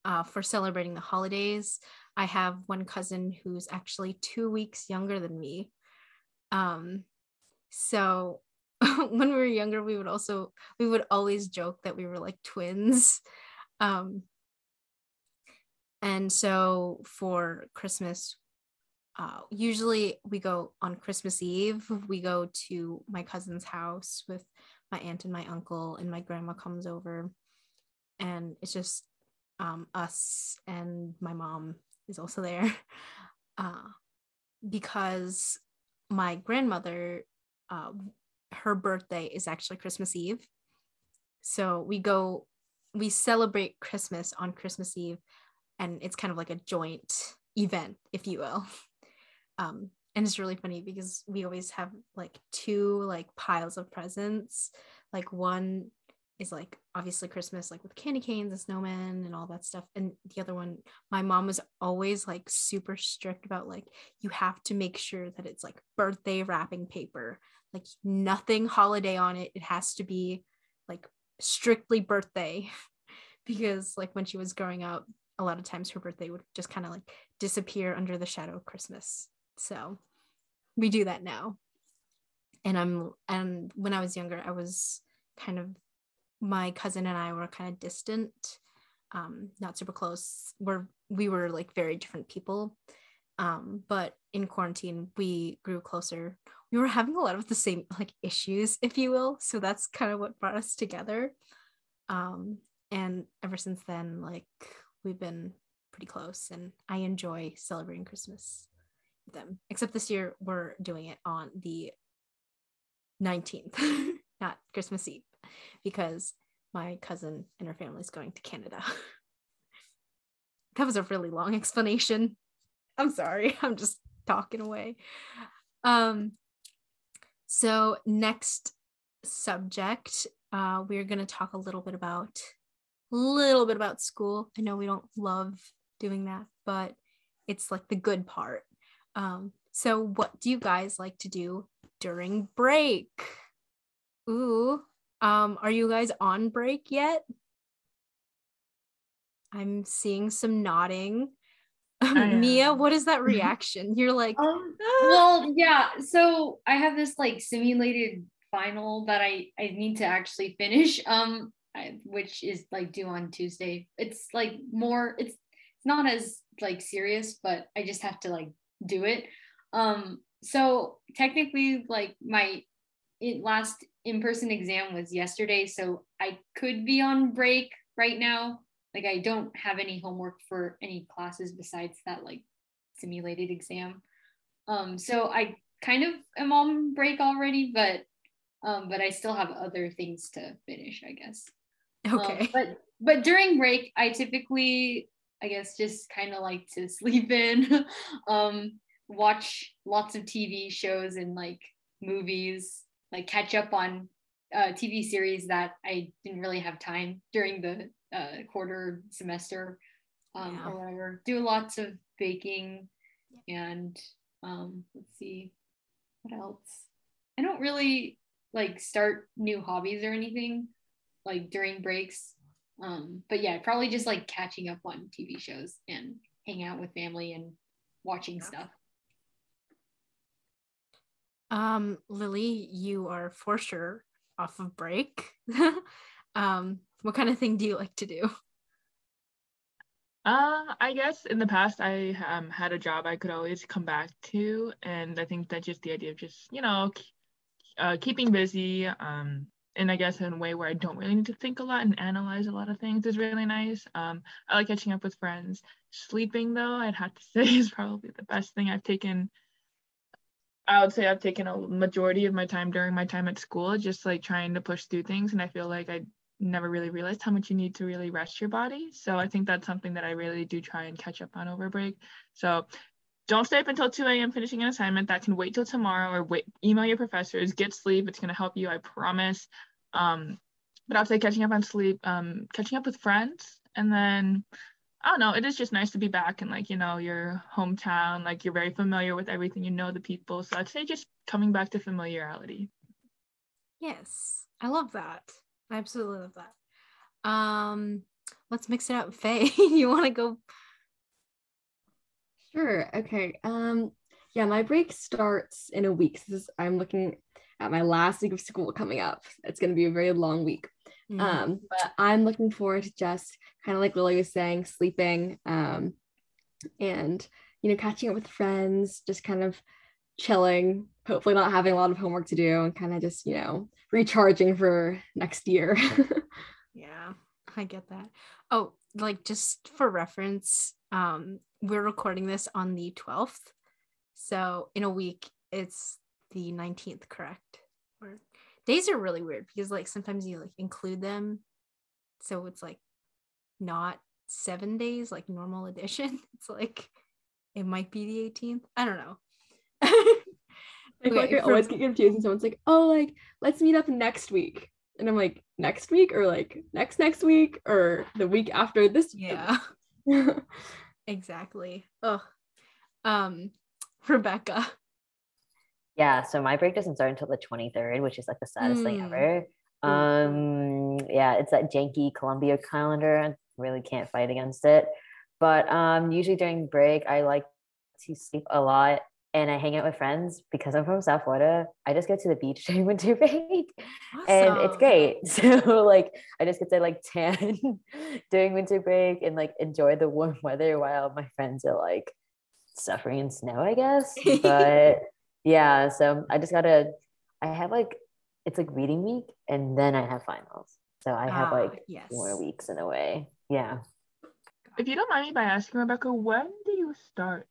uh, for celebrating the holidays, I have one cousin who's actually two weeks younger than me. Um, so when we were younger, we would also we would always joke that we were like twins. Um, and so for Christmas, uh, usually we go on Christmas Eve. We go to my cousin's house with my aunt and my uncle, and my grandma comes over, and it's just um, us and my mom is also there uh, because my grandmother, uh, her birthday is actually Christmas Eve. So we go, we celebrate Christmas on Christmas Eve, and it's kind of like a joint event, if you will. Um, and it's really funny because we always have like two like piles of presents. Like one is like obviously Christmas, like with candy canes and snowmen and all that stuff. And the other one, my mom was always like super strict about like, you have to make sure that it's like birthday wrapping paper, like nothing holiday on it. It has to be like strictly birthday. because like when she was growing up, a lot of times her birthday would just kind of like disappear under the shadow of Christmas. So we do that now. And I'm, and when I was younger, I was kind of my cousin and I were kind of distant, um, not super close. We're we were like very different people. Um, but in quarantine, we grew closer. We were having a lot of the same like issues, if you will. So that's kind of what brought us together. Um, and ever since then, like we've been pretty close, and I enjoy celebrating Christmas with them. Except this year, we're doing it on the 19th, not Christmas Eve because my cousin and her family is going to Canada. that was a really long explanation. I'm sorry. I'm just talking away. Um, so next subject, uh, we're going to talk a little bit about a little bit about school. I know we don't love doing that, but it's like the good part. Um, so what do you guys like to do during break? Ooh, um, are you guys on break yet? I'm seeing some nodding. Mia, what is that reaction? You're like, um, well, yeah. So I have this like simulated final that I I need to actually finish. Um, I, which is like due on Tuesday. It's like more. It's it's not as like serious, but I just have to like do it. Um, so technically, like my it last in-person exam was yesterday, so I could be on break right now like I don't have any homework for any classes besides that like simulated exam. Um, so I kind of am on break already, but um, but I still have other things to finish, I guess. Okay. Um, but but during break, I typically, I guess, just kind of like to sleep in, um, watch lots of TV shows and like movies, like catch up on uh, TV series that I didn't really have time during the uh, quarter semester um, yeah. or whatever. Do lots of baking and um, let's see what else. I don't really like start new hobbies or anything like during breaks. Um, but yeah, probably just like catching up on TV shows and hanging out with family and watching yeah. stuff. Um, Lily, you are for sure off of break. um, what kind of thing do you like to do? Uh, I guess in the past I um, had a job I could always come back to, and I think that just the idea of just you know uh, keeping busy, um, and I guess in a way where I don't really need to think a lot and analyze a lot of things is really nice. Um, I like catching up with friends. Sleeping though, I'd have to say is probably the best thing I've taken. I would say I've taken a majority of my time during my time at school, just like trying to push through things, and I feel like I never really realized how much you need to really rest your body. So I think that's something that I really do try and catch up on over break. So don't stay up until 2 a.m. finishing an assignment. That can wait till tomorrow or wait, email your professors, get sleep. It's going to help you, I promise. Um, but I'll say catching up on sleep, um, catching up with friends. And then, I don't know, it is just nice to be back in like, you know, your hometown. Like you're very familiar with everything, you know the people. So I'd say just coming back to familiarity. Yes, I love that. I absolutely love that. Um, let's mix it up. Faye, you want to go? Sure. Okay. Um, yeah, my break starts in a week. This is, I'm looking at my last week of school coming up. It's going to be a very long week. Mm. Um, but I'm looking forward to just kind of like Lily was saying, sleeping, um, and you know, catching up with friends, just kind of chilling, hopefully not having a lot of homework to do, and kind of just you know recharging for next year. yeah, I get that. Oh, like just for reference, um, we're recording this on the 12th. So in a week, it's the 19th, correct? Or days are really weird because like sometimes you like include them. So it's like not seven days like normal edition. It's like it might be the 18th. I don't know. I feel like I always get confused and someone's like, oh, like, let's meet up next week. And I'm like, next week or like next next week or the week after this. Yeah. exactly. Oh. Um, Rebecca. Yeah, so my break doesn't start until the 23rd, which is like the saddest mm. thing ever. Um, yeah, it's that janky Columbia calendar. I really can't fight against it. But um, usually during break, I like to sleep a lot and I hang out with friends because I'm from South Florida. I just go to the beach during winter break, awesome. and it's great. So like, I just get to like tan during winter break and like enjoy the warm weather while my friends are like suffering in snow, I guess. But yeah, so I just gotta. I have like it's like reading week, and then I have finals. So I have ah, like yes. more weeks in a way. Yeah. If you don't mind me by asking, Rebecca, when do you start?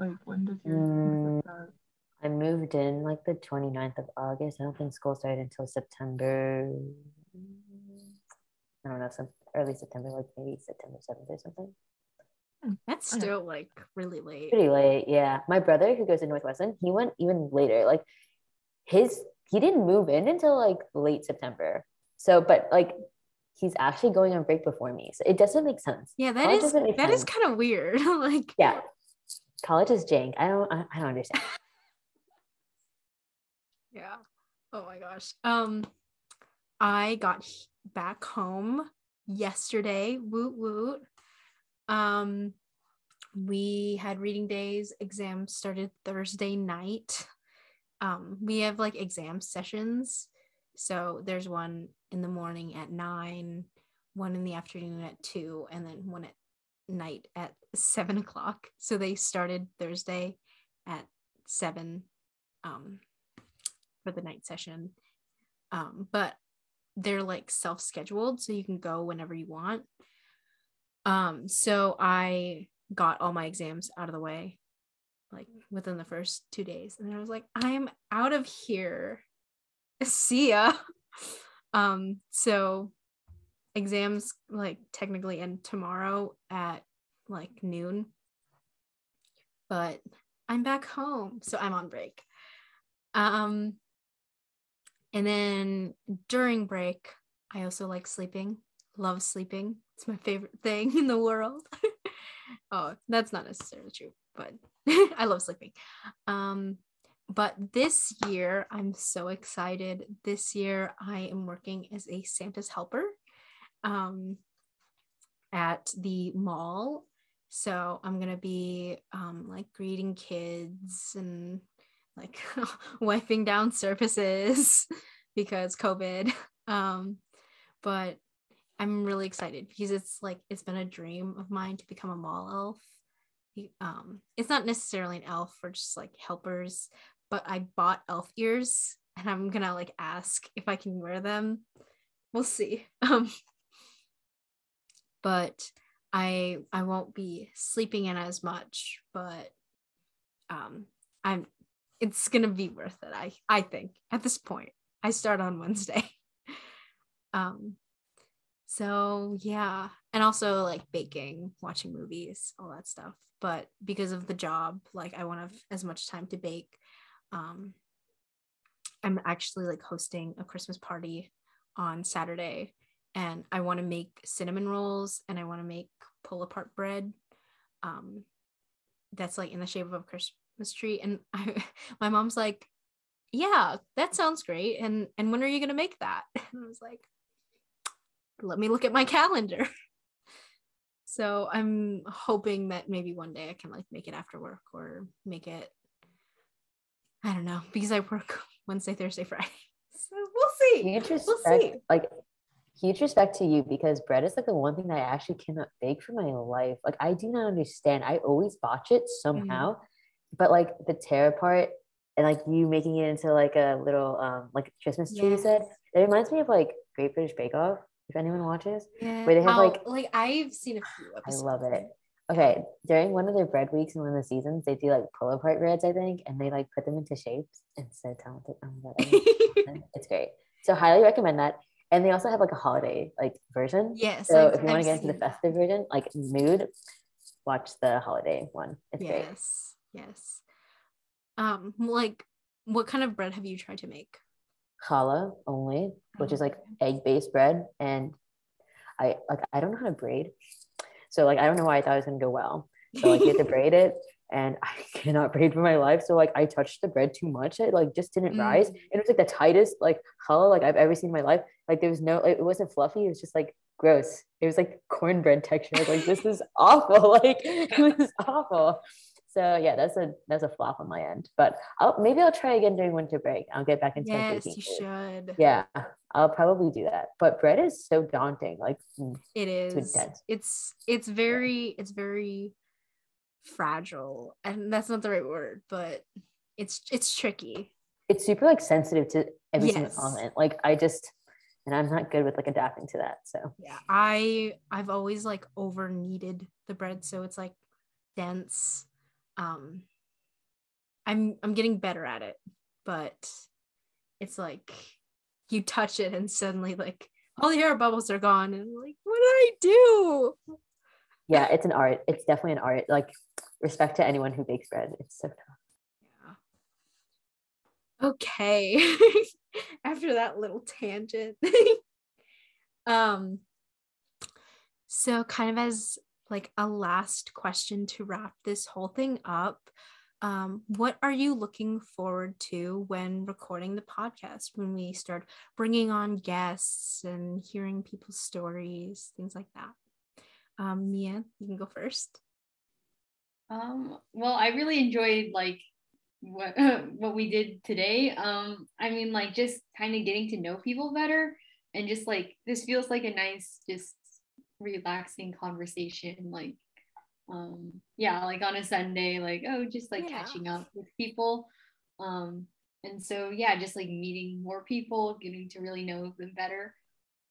Like, when does your mm, start? I moved in like the 29th of August. I don't think school started until September. I don't know, some early September, like maybe September 7th or something. That's Okay. still like really late. Pretty late, yeah. My brother who goes to Northwestern, he went even later. Like his he didn't move in until like late September. So, but like he's actually going on break before me. So it doesn't make sense. Yeah, that College is doesn't make that is kind of weird. like Yeah. College is jank. I don't I, I don't understand. Yeah. Oh my gosh. Um, I got back home yesterday. Woot woot. Um, we had reading days. Exams started Thursday night. Um, we have like exam sessions. So there's one in the morning at nine, one in the afternoon at two, and then one at night at seven o'clock. So they started Thursday at seven. Um, for the night session. Um, but they're like self-scheduled, so you can go whenever you want. Um, so I got all my exams out of the way like within the first two days. And I was like, I'm out of here. See ya. Um, so exams like technically end tomorrow at like noon. But I'm back home, so I'm on break. Um and then during break, I also like sleeping. Love sleeping. It's my favorite thing in the world. oh, that's not necessarily true, but I love sleeping. Um, but this year, I'm so excited. This year, I am working as a Santa's helper um, at the mall. So I'm gonna be um, like greeting kids and like wiping down surfaces because COVID. Um, but I'm really excited because it's like it's been a dream of mine to become a mall elf. Um, it's not necessarily an elf or just like helpers, but I bought elf ears and I'm gonna like ask if I can wear them. We'll see. Um, but I I won't be sleeping in as much, but um, I'm it's gonna be worth it. I I think at this point. I start on Wednesday. um so yeah. And also like baking, watching movies, all that stuff. But because of the job, like I won't have as much time to bake. Um I'm actually like hosting a Christmas party on Saturday and I want to make cinnamon rolls and I want to make pull apart bread. Um that's like in the shape of a Christmas tree. And I, my mom's like, yeah, that sounds great. And and when are you gonna make that? And I was like, let me look at my calendar. So I'm hoping that maybe one day I can like make it after work or make it. I don't know because I work Wednesday, Thursday, Friday. So we'll see. We'll see. like huge respect to you because bread is like the one thing that I actually cannot bake for my life. Like I do not understand. I always botch it somehow, but like the tear apart and like you making it into like a little um like Christmas tree you said, it reminds me of like Great British Bake Off. If anyone watches, Yeah. Where they have, like- like I've seen a few of I love it. Okay, during one of their bread weeks in one of the seasons, they do like pull apart breads, I think, and they like put them into shapes. It's so talented. Oh my god, I love it. it's great. So highly recommend that. And they also have like a holiday like version. yes. So I've- if you want to get into the that. festive version, like mood, watch the holiday one. It's great. Yes. Yes. Um, like what kind of bread have you tried to make? Challah only, which is like Okay. egg based bread, and I like I don't know how to braid, so like I don't know why I thought it was gonna go well. So like you have to braid it, and I cannot braid for my life. So like I touched the bread too much, it like just didn't rise. Mm. And it was like the tightest like challah like I've ever seen in my life. Like there was no, it wasn't fluffy. It was just like gross. It was like cornbread texture. I was like this is awful. Like it was awful. So yeah, that's a that's a flop on my end. But I'll maybe I'll try again during winter break. I'll get back into yes, baking. you should. Yeah, I'll probably do that. But bread is so daunting. Like, It is. It's it's very it's very fragile, and that's not the right word, but it's it's tricky. it's super like sensitive to every single Yes. element. Like, I just, and I'm not good with like adapting to that. So Yeah, I I've always like over kneaded the bread, so it's like dense. Um, I'm I'm getting better at it, but it's like you touch it and suddenly like all the air bubbles are gone, and like what did I do? Yeah, it's an art. It's definitely an art. Like respect to anyone who bakes bread. It's so tough. Yeah. Okay. After that little tangent. um so kind of as like a last question to wrap this whole thing up, um, what are you looking forward to when recording the podcast when we start bringing on guests and hearing people's stories things like that um, mia you can go first. Um, well i really enjoyed like what what we did today. Um i mean like just kind of getting to know people better and just like this feels like a nice just relaxing conversation like um yeah like on a sunday like oh just like yeah. catching up with people. Um and so yeah just like meeting more people getting to really know them better.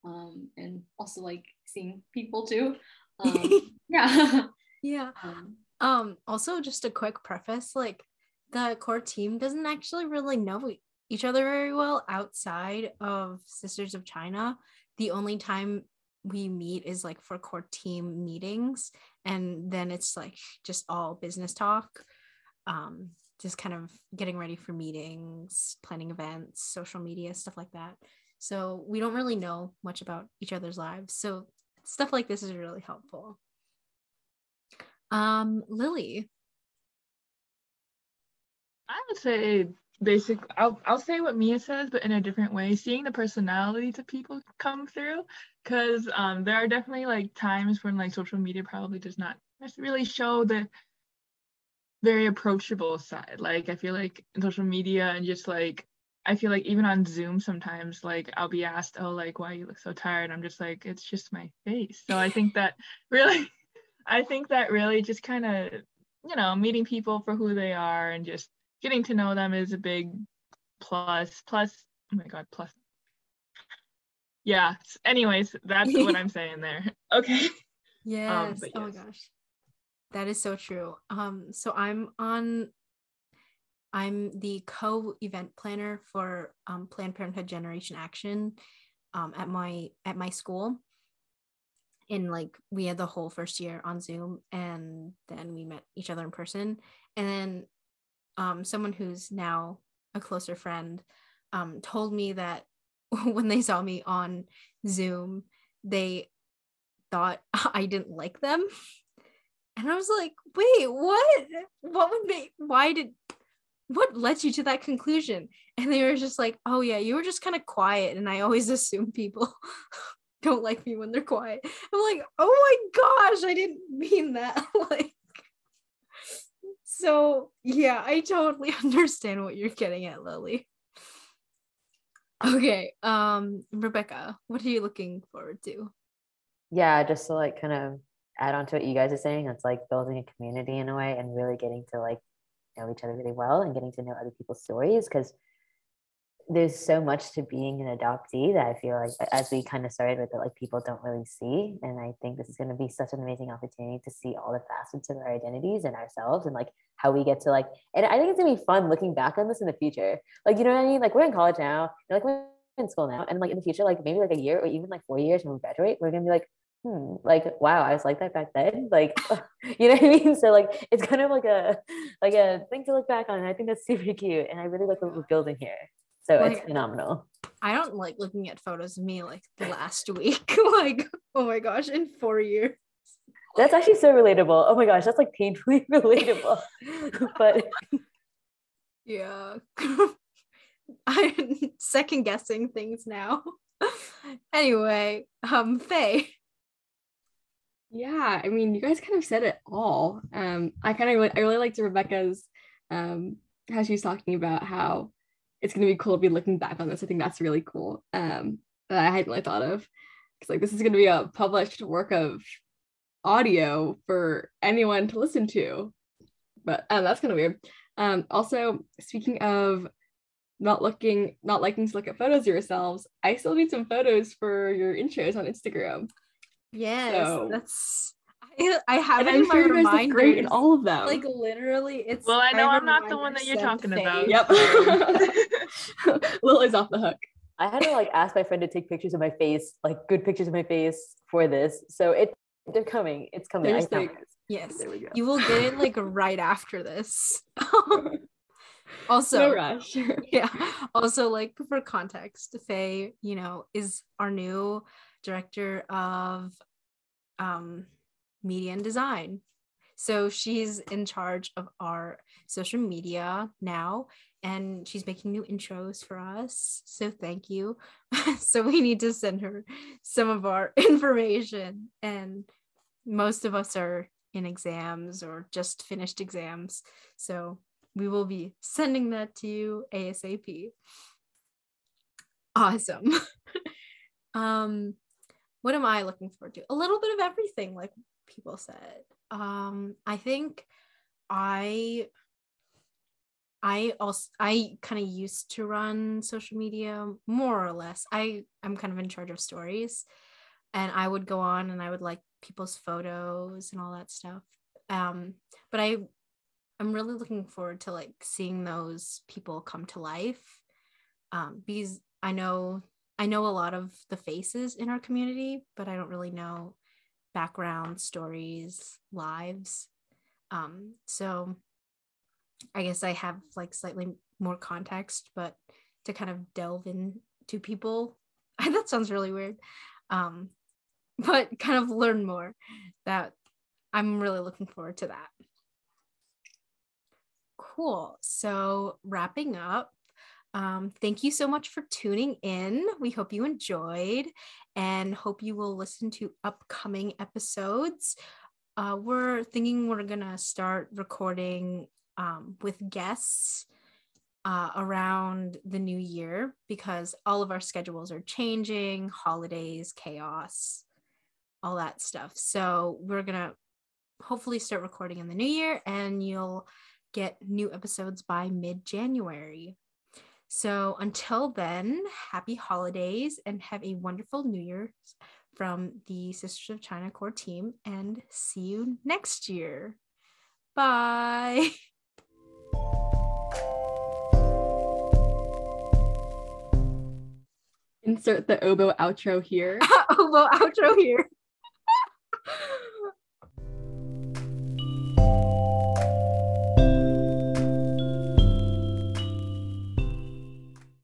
Um and also like seeing people too um yeah. Yeah. Um, um also just a quick preface like the core team doesn't actually really know each other very well outside of sisters of china. The only time we meet is like for core team meetings and then it's like just all business talk. Um just kind of getting ready for meetings planning events social media stuff like that. So we don't really know much about each other's lives. So stuff like this is really helpful. Um lily. I would say basic I'll, I'll say what mia says but in a different way seeing the personalities of people come through because um, there are definitely like times when like social media probably does not really show the very approachable side. Like i feel like social media and just like i feel like even on zoom sometimes like i'll be asked oh like why you look so tired i'm just like it's just my face so i think that really i think that really just kind of you know meeting people for who they are and just getting to know them is a big plus. Plus, oh my God, plus. Yeah. Anyways, that's what I'm saying there. Okay. Yes. Um, yes. Oh my gosh. That is so true. Um, so I'm on I'm the co-event planner for um, Planned Parenthood Generation Action um, at my at my school. In like we had the whole first year on Zoom, and then we met each other in person. And then um, someone who's now a closer friend um, told me that when they saw me on Zoom, they thought I didn't like them. And I was like, wait, what? What would make, why did, what led you to that conclusion? And they were just like, oh, yeah, you were just kind of quiet. And I always assume people don't like me when they're quiet. I'm like, oh my gosh, I didn't mean that. like, so yeah, I totally understand what you're getting at, Lily. Okay, um, Rebecca, what are you looking forward to? Yeah, just to like kind of add on to what you guys are saying, it's like building a community in a way and really getting to like know each other really well and getting to know other people's stories because there's so much to being an adoptee that I feel like as we kind of started with it, like people don't really see. And I think this is going to be such an amazing opportunity to see all the facets of our identities and ourselves and like how we get to like, and I think it's gonna be fun looking back on this in the future. Like, you know what I mean? Like we're in college now, like we're in school now. And like in the future, like maybe like a year or even like four years when we graduate, we're gonna be like, hmm, like wow, I was like that back then. Like, you know what I mean? So like it's kind of like a like a thing to look back on. And I think that's super cute. And I really like what we're building here. So like, it's phenomenal. I don't like looking at photos of me like the last week. like, oh my gosh, in four years. That's actually so relatable. Oh my gosh, that's like painfully relatable. but yeah. I'm second guessing things now. anyway, um Faye. Yeah, I mean, you guys kind of said it all. Um, I kind of I really liked Rebecca's um how she was talking about how it's going to be cool to be looking back on this. I think that's really cool. Um, that I hadn't really thought of because like this is going to be a published work of audio for anyone to listen to. But um, that's kind of weird. Um, also, speaking of not looking, not liking to look at photos of yourselves, I still need some photos for your intros on Instagram. Yes, so, that's I have it in my sure reminders. great in all of them. Like literally, it's. Well, I know I'm not the one that you're talking about. Yep. Lily's off the hook. I had to like ask my friend to take pictures of my face, like good pictures of my face for this. So it they're coming. It's coming. There's I like- promise. Yes. There we go. You will get it like right after this. also, no rush. yeah. Also, like for context, Faye, you know, is our new director of um media and design. So she's in charge of our social media now and she's making new intros for us. So thank you. so we need to send her some of our information and most of us are in exams or just finished exams. So we will be sending that to you ASAP. Awesome. um what am I looking forward to? A little bit of everything like people said. Um I think I I also I kind of used to run social media more or less. I I'm kind of in charge of stories and I would go on and I would like people's photos and all that stuff. Um but I I'm really looking forward to like seeing those people come to life. Um because I know I know a lot of the faces in our community, but I don't really know background stories, lives. Um so I guess I have like slightly more context, but to kind of delve into people, that sounds really weird. Um, but kind of learn more that I'm really looking forward to that. Cool. So, wrapping up, um, thank you so much for tuning in. We hope you enjoyed and hope you will listen to upcoming episodes. Uh, we're thinking we're going to start recording um, with guests uh, around the new year because all of our schedules are changing, holidays, chaos, all that stuff. So we're going to hopefully start recording in the new year and you'll get new episodes by mid January. So until then, happy holidays and have a wonderful new year from the Sisters of China core team and see you next year. Bye. Insert the oboe outro here. oboe outro here.